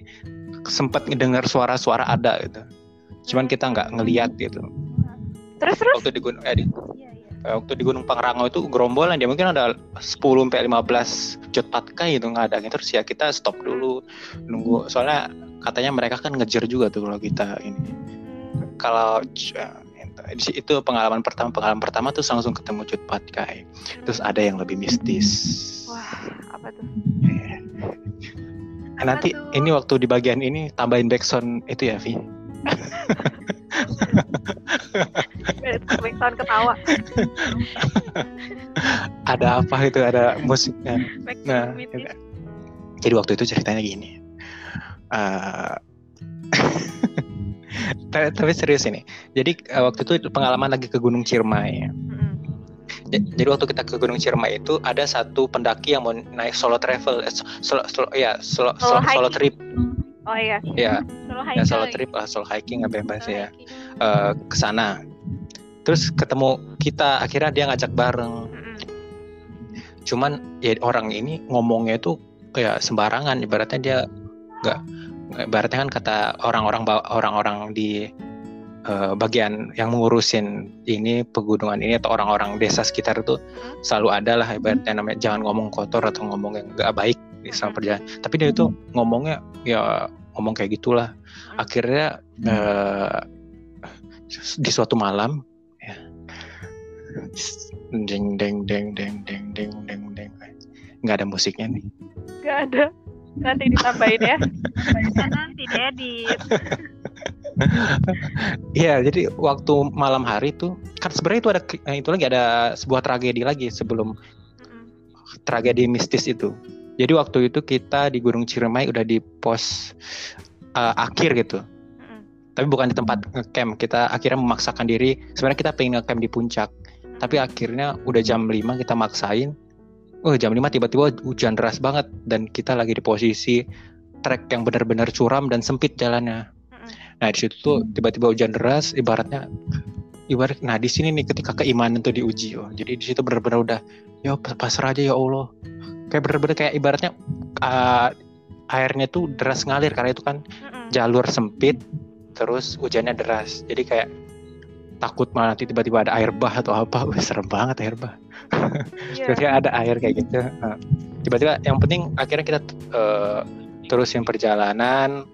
Speaker 3: sempat ngedengar suara-suara ada gitu. Cuman kita nggak ngeliat gitu.
Speaker 1: Terus terus?
Speaker 3: Waktu di gunung eh, di-
Speaker 2: Iya, iya.
Speaker 3: eh, waktu di Gunung Pangrango itu gerombolan dia mungkin ada 10 sampai 15 cut patkai itu ngadangin terus ya kita stop dulu nunggu soalnya katanya mereka kan ngejar juga tuh kalau kita ini. Kalau eh, itu- itu pengalaman pertama pengalaman pertama tuh langsung ketemu cut patkai. Terus ada yang lebih mistis.
Speaker 1: Wah, apa tuh?
Speaker 3: Nah, nanti
Speaker 2: tuh?
Speaker 3: ini waktu di bagian ini tambahin backsound itu ya Vi.
Speaker 1: Backsound ketawa.
Speaker 3: Ada apa itu ada musiknya. Nah, jadi waktu itu ceritanya gini. Eh, tapi, serius ini. Jadi eh, waktu itu pengalaman lagi ke Gunung Ciremai.
Speaker 1: Mm-mm.
Speaker 3: Ja- Jadi waktu kita ke Gunung Ciremai itu ada satu pendaki yang mau naik solo travel, eh, solo, solo, ya solo,
Speaker 1: Solo
Speaker 3: solo, solo trip,
Speaker 1: Oh iya.
Speaker 3: ya,
Speaker 2: Solo
Speaker 3: ya
Speaker 2: hiking.
Speaker 3: solo trip, ah, solo hiking apa yang bahasa
Speaker 2: Solo
Speaker 3: ya, eh, ke sana. Terus ketemu kita, akhirnya dia ngajak bareng. Cuman ya orang ini ngomongnya itu kayak sembarangan, ibaratnya dia nggak, ibaratnya kan kata orang-orang ba- orang-orang di eh, bagian yang mengurusin ini pegunungan ini atau orang-orang desa sekitar itu selalu ada lah ibaratnya namanya jangan ngomong kotor atau ngomong yang nggak baik di sama perjalanan. Tapi dia itu ngomongnya ya ngomong kayak gitulah. Akhirnya eh, di suatu malam ya deng deng deng deng deng deng deng deng nggak ada musiknya nih.
Speaker 1: Gak ada. Nanti ditambahin ya.
Speaker 2: Kan nanti diedit.
Speaker 3: Iya, jadi waktu malam hari tuh kan sebenarnya itu ada eh, itu lagi ada sebuah tragedi lagi sebelum
Speaker 1: Mm-mm.
Speaker 3: tragedi mistis itu. Jadi waktu itu kita di Gunung Ciremai udah di pos eh, akhir gitu. Tapi bukan di tempat ngecamp. Kita akhirnya memaksakan diri. Sebenarnya kita pengen ngecamp di puncak. Tapi akhirnya udah jam 5 kita maksain. Oh, jam 5 tiba-tiba hujan deras banget dan kita lagi di posisi trek yang benar-benar curam dan sempit jalannya. Nah, di situ tuh tiba-tiba hujan deras ibaratnya ibarat nah di sini nih ketika keimanan tuh diuji oh. Jadi di situ benar-benar udah ya pasrah aja ya Allah. Kayak benar-benar kayak ibaratnya uh, airnya tuh deras ngalir karena itu kan jalur sempit terus hujannya deras. Jadi kayak takut malah nanti tiba-tiba ada air bah atau apa. Wih, serem banget air bah. Tiba-tiba ada air kayak gitu. Tiba-tiba yang penting akhirnya kita eh, terusin perjalanan.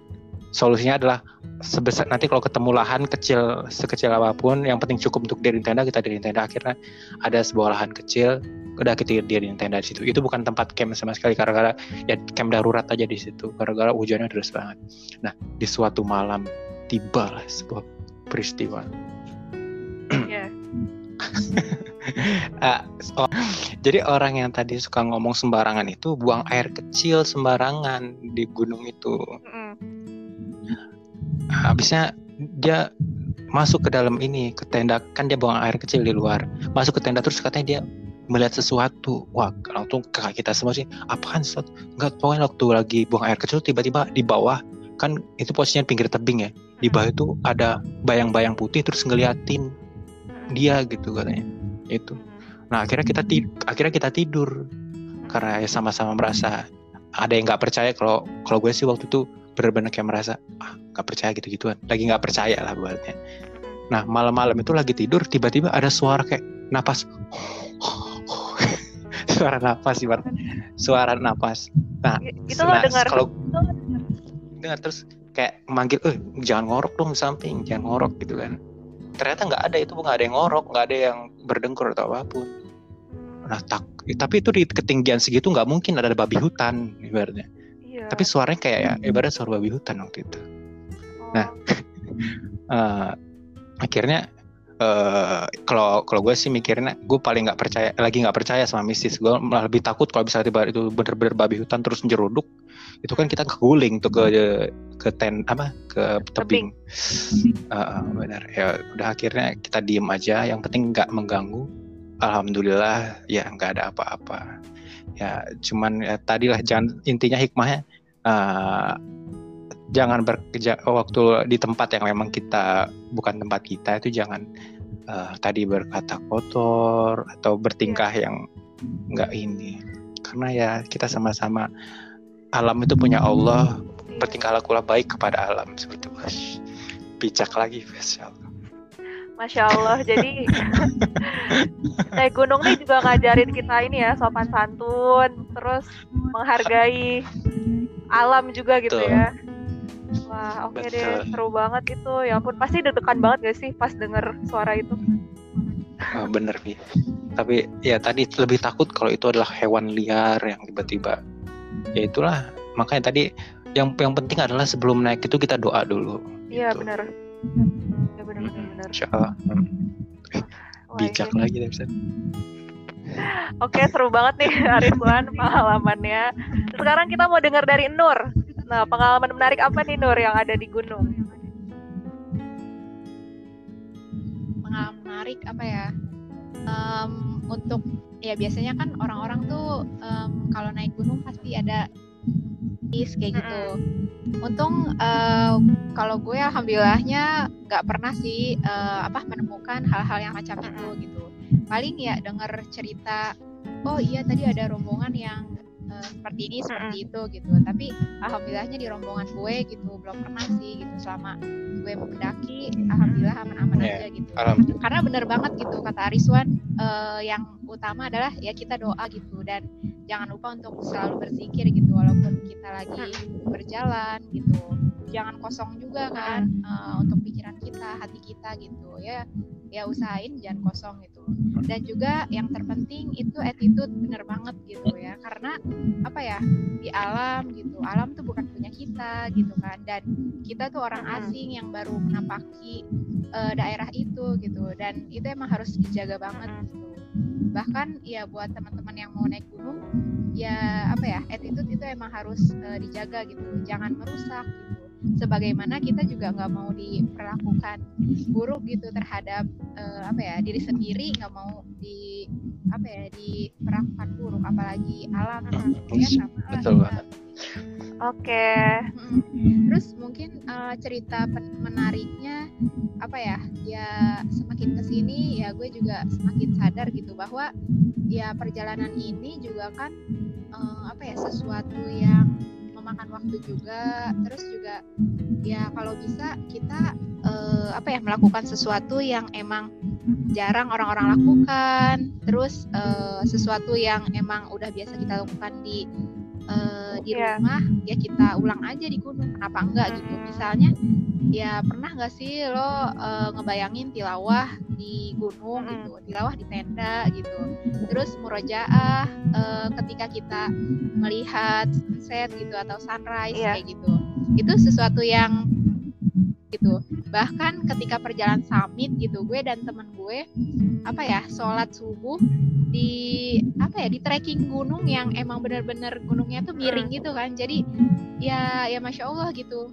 Speaker 3: Solusinya adalah sebesar nanti kalau ketemu lahan kecil sekecil apa pun, yang penting cukup untuk diri tenda kita diri tenda. Akhirnya ada sebuah lahan kecil, udah kita diri tenda di situ. Itu bukan tempat camp sama sekali karena ya camp darurat aja di situ. Gara-gara hujannya deras banget. Nah di suatu malam tibalah sebuah peristiwa. Ah, oh, jadi orang yang tadi suka ngomong sembarangan itu buang air kecil sembarangan di gunung itu.
Speaker 1: Mm-mm.
Speaker 3: Habisnya dia masuk ke dalam ini ke tenda kan dia buang air kecil di luar. Masuk ke tenda terus katanya dia melihat sesuatu. Wah, langsung kakak kita semua sih. Apaan sesuatu? Enggak, pokoknya waktu lagi buang air kecil tiba-tiba di bawah kan itu posisinya pinggir tebing ya. Di bawah itu ada bayang-bayang putih terus ngeliatin. Dia gitu katanya. Itu. Nah akhirnya kita akhirnya kita tidur. Karena ya sama-sama merasa ada yang nggak percaya kalau kalau gue sih waktu itu benar-benar kayak merasa ah nggak percaya gitu-gituan. Lagi nggak percaya lah buatnya. Nah malam-malam itu lagi tidur tiba-tiba ada suara kayak napas. Suara napas sih suara napas. Nah
Speaker 1: itu lo dengar?
Speaker 3: kalau dengar terus kayak manggil eh jangan ngorok dong samping jangan ngorok gitu kan ternyata nggak ada itu nggak ada yang ngorok nggak ada yang berdengkur atau apa pun nah tak tapi itu di ketinggian segitu nggak mungkin ada babi hutan ibaratnya iya. tapi suaranya kayak ya ibarat suara babi hutan waktu itu nah, oh. nah uh, akhirnya uh, kalau kalau gue sih mikirnya gue paling nggak percaya lagi nggak percaya sama mistis. Gue malah lebih takut kalau bisa tiba itu bener-bener babi hutan terus jeruduk itu kan kita keguling tuh ke ke ten apa ke tebing, Uh, benar. Ya udah akhirnya kita diem aja. Yang penting nggak mengganggu. Alhamdulillah ya nggak ada apa-apa. Ya cuman ya tadilah jangan intinya hikmahnya uh, jangan bekerja waktu di tempat yang memang kita bukan tempat kita itu jangan uh, tadi berkata kotor atau bertingkah yeah. yang nggak ini karena ya kita sama-sama alam itu punya Allah bertingkah lakulah baik kepada alam seperti itu bijak lagi Masya Allah
Speaker 1: Masya Allah jadi naik gunung nih juga ngajarin kita ini ya sopan santun terus menghargai alam juga gitu Betul. ya Wah, oke okay deh, seru banget itu. Ya ampun, pasti deg-degan banget gak sih pas denger suara itu?
Speaker 3: Oh, bener, sih Tapi ya tadi lebih takut kalau itu adalah hewan liar yang tiba-tiba ya itulah makanya tadi yang yang penting adalah sebelum naik itu kita doa dulu
Speaker 1: iya gitu. benar ya benar benar benar
Speaker 3: Insya Allah bijak Wah, lagi bisa
Speaker 1: Oke seru banget nih Arizwan pengalamannya. Sekarang kita mau dengar dari Nur. Nah pengalaman menarik apa nih Nur yang ada di gunung?
Speaker 2: Pengalaman menarik apa ya? Um, untuk ya biasanya kan orang-orang tuh um, kalau naik gunung pasti ada is kayak gitu. Untung uh, kalau gue alhamdulillahnya nggak pernah sih uh, apa menemukan hal-hal yang macam itu gitu. Paling ya dengar cerita, oh iya tadi ada rombongan yang uh, seperti ini seperti itu gitu. Tapi alhamdulillahnya di rombongan gue gitu belum pernah sih gitu. Selama gue mendaki alhamdulillah aman-aman yeah. aja gitu. karena bener banget gitu kata Ariswan uh, yang utama adalah ya kita doa gitu. Dan jangan lupa untuk selalu berzikir gitu. Walaupun kita lagi berjalan gitu. Jangan kosong juga kan uh, untuk pikiran kita hati kita gitu. Ya ya usahain jangan kosong gitu. Dan juga yang terpenting itu attitude bener banget gitu ya. Karena apa ya di alam gitu alam tuh bukan punya kita gitu kan. Dan kita tuh orang asing yang baru menapaki uh, daerah itu gitu. Dan itu emang harus dijaga banget gitu. Bahkan ya buat teman-teman yang mau naik gunung ya apa ya attitude itu emang harus uh, dijaga gitu. Jangan merusak gitu sebagaimana kita juga nggak mau diperlakukan buruk gitu terhadap uh, apa ya diri sendiri nggak mau di apa ya diperlakukan buruk apalagi alam gitu ya sama
Speaker 3: betul banget
Speaker 1: Oke.
Speaker 2: Terus mungkin uh, cerita menariknya apa ya? Ya semakin ke sini ya gue juga semakin sadar gitu bahwa ya perjalanan ini juga kan uh, apa ya sesuatu yang memakan waktu juga. Terus juga ya kalau bisa kita uh, apa ya melakukan sesuatu yang emang jarang orang-orang lakukan. Terus uh, sesuatu yang emang udah biasa kita lakukan di uh, di yeah. rumah ya kita ulang aja di gunung kenapa enggak gitu misalnya ya pernah nggak sih lo uh, ngebayangin tilawah di gunung mm -hmm. gitu tilawah di tenda gitu terus murojaah uh, ketika kita melihat sunset gitu atau sunrise yeah. kayak gitu itu sesuatu yang gitu bahkan ketika perjalanan summit gitu gue dan temen gue apa ya sholat subuh di apa ya di trekking gunung yang emang bener-bener gunungnya tuh miring gitu kan. Jadi ya ya masya allah gitu.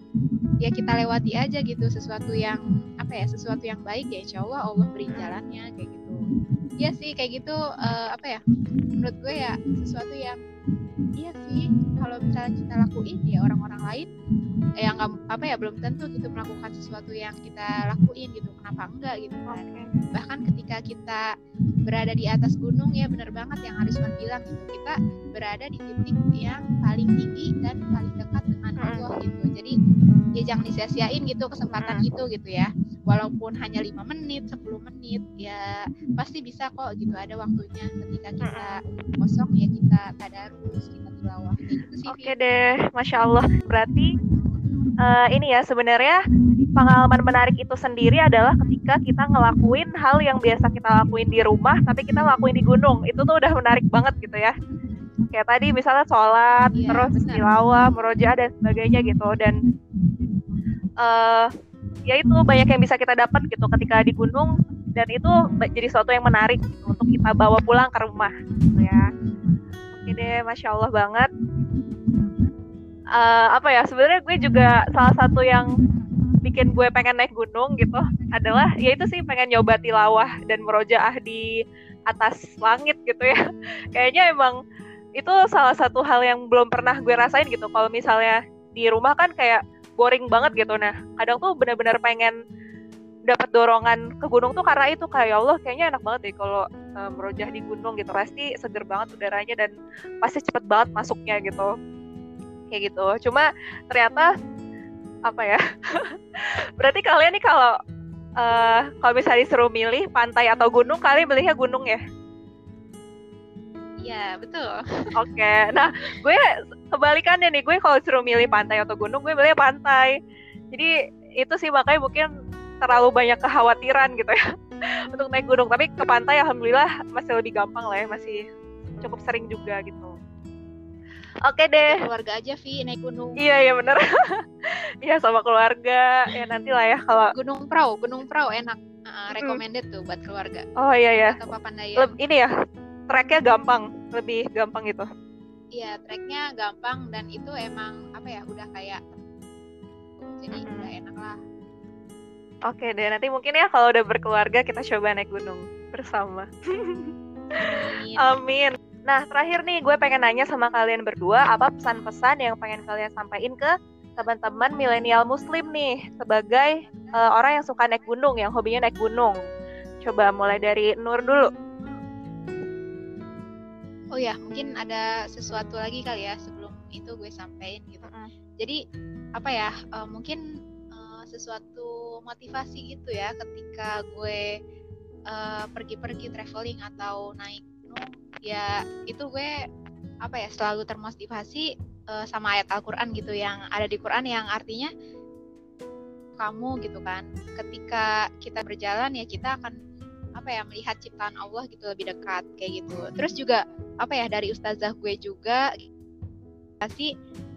Speaker 2: Ya kita lewati aja gitu sesuatu yang apa ya sesuatu yang baik ya insya allah allah beri jalannya kayak gitu. Iya sih kayak gitu uh, apa ya menurut gue ya sesuatu yang iya sih kalau misalnya kita lakuin ya orang-orang lain eh, yang nggak apa ya belum tentu gitu melakukan sesuatu yang kita lakuin gitu kenapa enggak gitu kan. Bahkan ketika kita berada di atas gunung ya benar banget yang Arisman bilang gitu kita berada di titik yang paling tinggi dan paling dekat dengan Allah gitu. Jadi ya jangan disia-siain gitu kesempatan itu gitu ya walaupun hanya lima menit 10 menit ya pasti bisa kok gitu ada waktunya ketika kita kosong ya kita tadarus kita tilawah gitu sih
Speaker 1: Oke deh, masya Allah. Berarti eh, ini ya sebenarnya pengalaman menarik itu sendiri adalah ketika kita ngelakuin hal yang biasa kita lakuin di rumah, tapi kita lakuin di gunung. Itu tuh udah menarik banget gitu ya. Kayak tadi misalnya sholat,
Speaker 2: Iya,
Speaker 1: terus tilawah, merojaah dan sebagainya gitu. Dan eh ya itu banyak yang bisa kita dapat gitu ketika di gunung dan itu jadi sesuatu yang menarik gitu, untuk kita bawa pulang ke rumah gitu ya. Oke deh, masya Allah banget. Eh, apa ya sebenarnya gue juga salah satu yang bikin gue pengen naik gunung gitu adalah ya itu sih pengen nyoba tilawah dan merojaah di atas langit gitu ya kayaknya emang itu salah satu hal yang belum pernah gue rasain gitu kalau misalnya di rumah kan kayak boring banget gitu. Nah kadang tuh benar-benar pengen dapat dorongan ke gunung tuh karena itu kayak ya Allah kayaknya enak banget deh kalau eh, merojah di gunung gitu. Pasti seger banget udaranya dan pasti cepet banget masuknya gitu. Kayak gitu. Cuma ternyata apa ya berarti kalian nih kalau eh kalau misalnya disuruh milih pantai atau gunung kalian milihnya gunung ya?
Speaker 2: Iya betul.
Speaker 1: Oke. Nah gue kebalikannya nih gue kalau disuruh milih pantai atau gunung gue milih pantai. Jadi itu sih makanya mungkin terlalu banyak kekhawatiran gitu ya untuk naik gunung. Tapi ke pantai alhamdulillah masih lebih gampang lah ya masih cukup sering juga gitu. Oke deh.
Speaker 2: Keluarga aja Vi naik gunung.
Speaker 1: Iya iya bener. Iya sama keluarga. Ya nanti lah ya kalau
Speaker 2: gunung perahu gunung perahu enak. Uh, recommended tuh buat keluarga.
Speaker 1: Oh iya ya
Speaker 2: atau papandayan
Speaker 1: Leb- ini ya treknya gampang lebih gampang gitu.
Speaker 2: Iya, treknya gampang dan itu emang apa ya udah kayak jadi
Speaker 1: Mm-mm.
Speaker 2: udah enak lah.
Speaker 1: Oke deh nanti mungkin ya kalau udah berkeluarga kita coba naik gunung bersama.
Speaker 2: Amin.
Speaker 1: Amin. Nah terakhir nih gue pengen nanya sama kalian berdua apa pesan-pesan yang pengen kalian sampaikan ke teman-teman milenial muslim nih sebagai eh, orang yang suka naik gunung yang hobinya naik gunung. Coba mulai dari Nur dulu.
Speaker 2: Oh ya, mungkin ada sesuatu lagi kali ya sebelum itu gue sampein gitu.
Speaker 1: Mm-mm.
Speaker 2: Jadi apa ya? eh, mungkin eh, sesuatu motivasi gitu ya ketika gue eh, pergi-pergi traveling atau naik gunung ya itu gue apa ya selalu termotivasi eh, sama ayat Al-Qur'an gitu yang ada di Quran yang artinya kamu gitu kan ketika kita berjalan ya kita akan apa ya melihat ciptaan Allah gitu lebih dekat kayak gitu. Terus juga apa ya dari ustazah gue juga pasti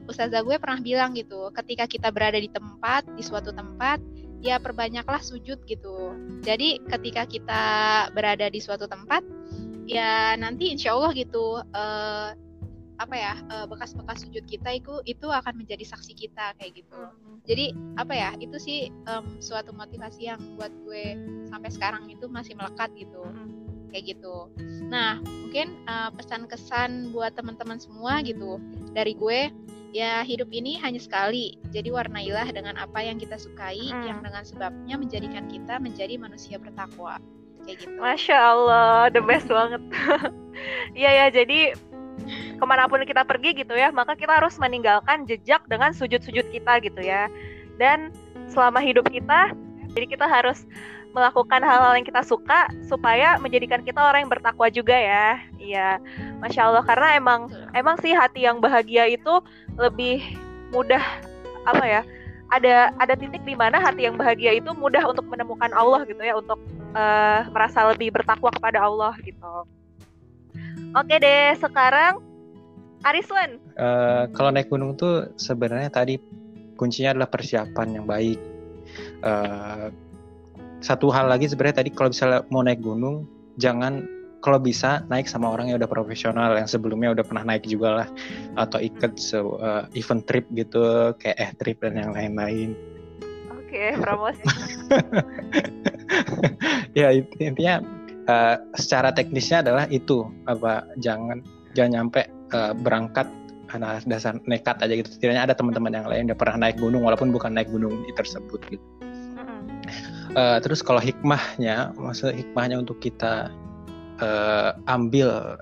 Speaker 2: ustazah gue pernah bilang gitu ketika kita berada di tempat di suatu tempat ya perbanyaklah sujud gitu. Jadi ketika kita berada di suatu tempat ya nanti insya Allah gitu eh, apa ya eh, bekas-bekas sujud kita itu itu akan menjadi saksi kita kayak gitu. Jadi apa ya itu sih em, suatu motivasi yang buat gue sampai sekarang itu masih melekat gitu. Kayak gitu. Nah mungkin eh, pesan kesan buat teman-teman semua gitu dari gue ya hidup ini hanya sekali. Jadi warnailah dengan apa yang kita sukai
Speaker 1: Mm.
Speaker 2: yang dengan sebabnya menjadikan kita menjadi manusia bertakwa. Kayak gitu.
Speaker 1: Masya Allah, the best banget. Iya ya, jadi ke mana pun kita pergi gitu ya, maka kita harus meninggalkan jejak dengan sujud-sujud kita gitu ya. Dan selama hidup kita, jadi kita harus melakukan hal-hal yang kita suka supaya menjadikan kita orang yang bertakwa juga ya. Iya, masya Allah karena emang emang sih hati yang bahagia itu lebih mudah apa ya? Ada ada titik di mana hati yang bahagia itu mudah untuk menemukan Allah gitu ya, untuk eh, merasa lebih bertakwa kepada Allah gitu. Oke deh, sekarang Ariswan.
Speaker 3: Eh, kalau naik gunung tuh sebenarnya tadi kuncinya adalah persiapan yang baik. Eh, satu hal lagi sebenarnya tadi kalau misalnya mau naik gunung, jangan kalau bisa naik sama orang yang udah profesional yang sebelumnya udah pernah naik juga lah atau ikut se- eh, event trip gitu kayak eh trip dan yang lain-lain.
Speaker 1: Oke, promosi.
Speaker 3: ya int- intinya eh, secara teknisnya adalah itu apa jangan jangan nyampe eh, berangkat karena dasar nekat aja gitu setidaknya ada teman-teman yang lain yang udah pernah naik gunung walaupun bukan naik gunung tersebut gitu. Eh, terus kalau hikmahnya maksud hikmahnya untuk kita eh, ambil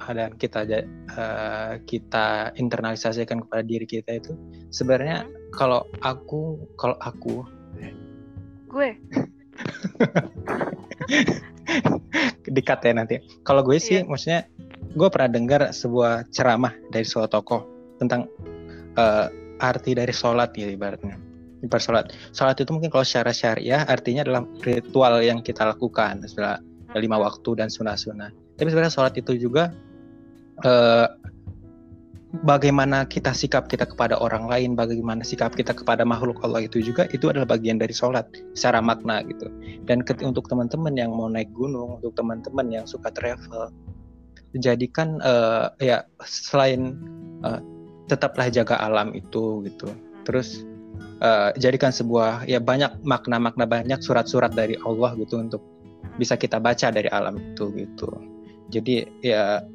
Speaker 3: dan kita eh, kita internalisasikan kepada diri kita itu sebenarnya kalau aku kalau aku
Speaker 1: Gue.
Speaker 3: Dikat ya nanti. Kalau gue sih,
Speaker 1: Iya.
Speaker 3: maksudnya gue pernah dengar sebuah ceramah dari suatu tokoh tentang eh, arti dari sholat ya ibaratnya. Ibarat sholat. Sholat itu mungkin kalau secara syariah artinya adalah ritual yang kita lakukan setelah lima waktu dan sunnah-sunnah. Tapi sebenarnya sholat itu juga eh, bagaimana kita sikap kita kepada orang lain, bagaimana sikap kita kepada makhluk Allah itu juga itu adalah bagian dari sholat secara makna gitu. Dan untuk teman-teman yang mau naik gunung, untuk teman-teman yang suka travel, jadikan eh, ya selain eh, tetaplah jaga alam itu gitu. Terus eh, jadikan sebuah ya banyak makna-makna banyak surat-surat dari Allah gitu untuk bisa kita baca dari alam itu gitu. Jadi ya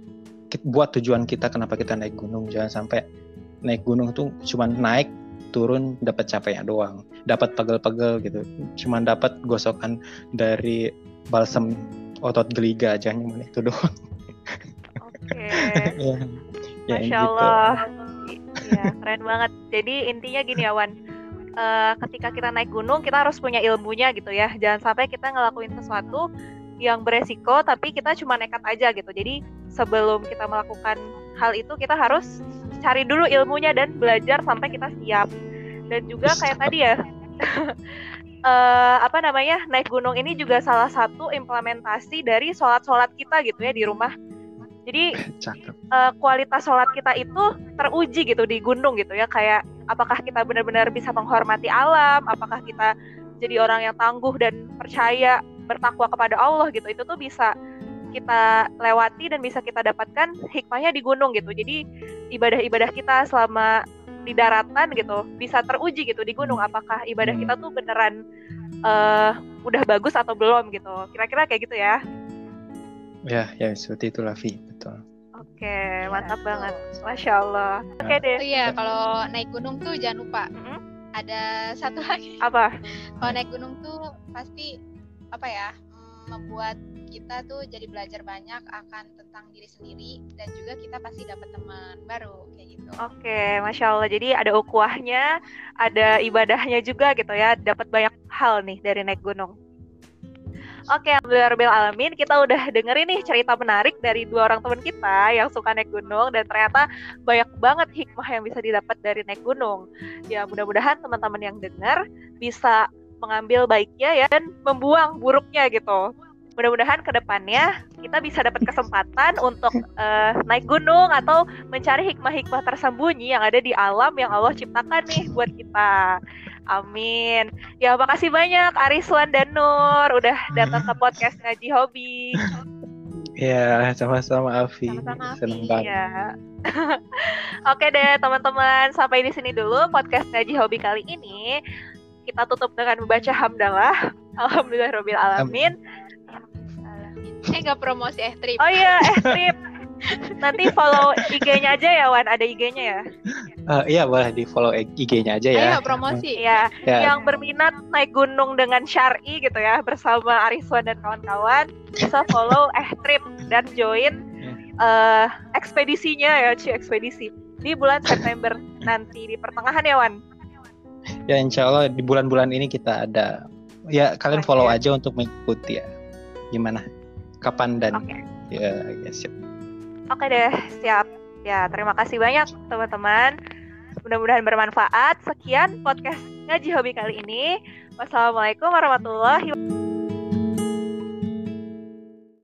Speaker 3: buat tujuan kita kenapa kita naik gunung jangan sampai naik gunung tuh cuman naik turun dapat capeknya doang dapat pegel-pegel gitu cuman dapat gosokan dari balsam otot geliga jangan cuma itu doang
Speaker 1: Oke.
Speaker 3: ya, ya
Speaker 1: Masya
Speaker 3: gitu.
Speaker 1: Allah. Iya, keren banget. Jadi intinya gini ya, Wan. Eh, ketika kita naik gunung, kita harus punya ilmunya gitu ya. Jangan sampai kita ngelakuin sesuatu yang beresiko, tapi kita cuma nekat aja gitu. Jadi sebelum kita melakukan hal itu, kita harus cari dulu ilmunya dan belajar sampai kita siap. Dan juga kayak tadi ya, eh, apa namanya naik gunung ini juga salah satu implementasi dari sholat-sholat kita gitu ya di rumah. Jadi eh, kualitas sholat kita itu teruji gitu di gunung gitu ya kayak apakah kita benar-benar bisa menghormati alam apakah kita jadi orang yang tangguh dan percaya bertakwa kepada Allah gitu. Itu tuh bisa kita lewati dan bisa kita dapatkan hikmahnya di gunung gitu. Jadi ibadah-ibadah kita selama di daratan gitu bisa teruji gitu di gunung. Apakah ibadah
Speaker 3: Hmm.
Speaker 1: kita tuh beneran eh, udah bagus atau belum gitu. Kira-kira kayak gitu ya.
Speaker 3: Ya ya seperti itu Lavi. Betul.
Speaker 1: Oke
Speaker 2: Iya,
Speaker 1: mantap
Speaker 2: betul.
Speaker 1: banget masya Allah. Oke deh.
Speaker 2: Oh iya, kalau naik gunung tuh jangan lupa.
Speaker 1: Mm-mm.
Speaker 2: ada satu lagi.
Speaker 1: apa?
Speaker 2: Kalau naik gunung tuh pasti apa ya mm, membuat kita tuh jadi belajar banyak akan tentang diri sendiri dan juga kita pasti dapat teman baru kayak gitu.
Speaker 1: Oke, masya Allah. Jadi ada ukuahnya, ada ibadahnya juga gitu ya. Dapat banyak hal nih dari naik gunung. Oke, alhamdulillah alamin. Kita udah dengerin nih cerita menarik dari dua orang teman kita yang suka naik gunung dan ternyata banyak banget hikmah yang bisa didapat dari naik gunung. Ya, mudah-mudahan teman-teman yang dengar bisa mengambil baiknya ya dan membuang buruknya gitu. Mudah-mudahan ke depannya kita bisa dapat kesempatan untuk eh, naik gunung atau mencari hikmah-hikmah tersembunyi yang ada di alam yang Allah ciptakan nih buat kita. Amin. Ya, makasih banyak Ariswan dan Nur udah datang ke podcast ngaji hobi.
Speaker 3: ya sama-sama Avi
Speaker 2: Sama-sama,
Speaker 3: seneng
Speaker 2: Avi.
Speaker 3: banget
Speaker 1: Ya. Oke deh teman-teman, sampai di sini dulu podcast ngaji hobi kali ini. Kita tutup dengan membaca hamdalah. Alhamdulillah alamin.
Speaker 2: Eh nggak promosi eh trip.
Speaker 1: Oh iya, eh trip. Nanti follow IG-nya aja ya Wan, ada IG-nya ya.
Speaker 3: Eh, iya boleh di follow IG-nya aja ya
Speaker 2: Ayo promosi.
Speaker 1: Iya,
Speaker 3: ya
Speaker 1: yang berminat naik gunung dengan syari gitu ya bersama Ariswan dan kawan-kawan bisa follow eh trip dan join eh ekspedisinya ya Ci ekspedisi di bulan September nanti di pertengahan ya Wan.
Speaker 3: Ya insya Allah di bulan-bulan ini kita ada ya kalian follow aja untuk mengikuti ya gimana kapan dan
Speaker 1: Oke.
Speaker 3: ya, ya siap
Speaker 1: Oke deh, siap. Ya, terima kasih banyak teman-teman. Mudah-mudahan bermanfaat. Sekian podcast ngaji hobi kali ini. Wassalamualaikum warahmatullahi wabarakatuh.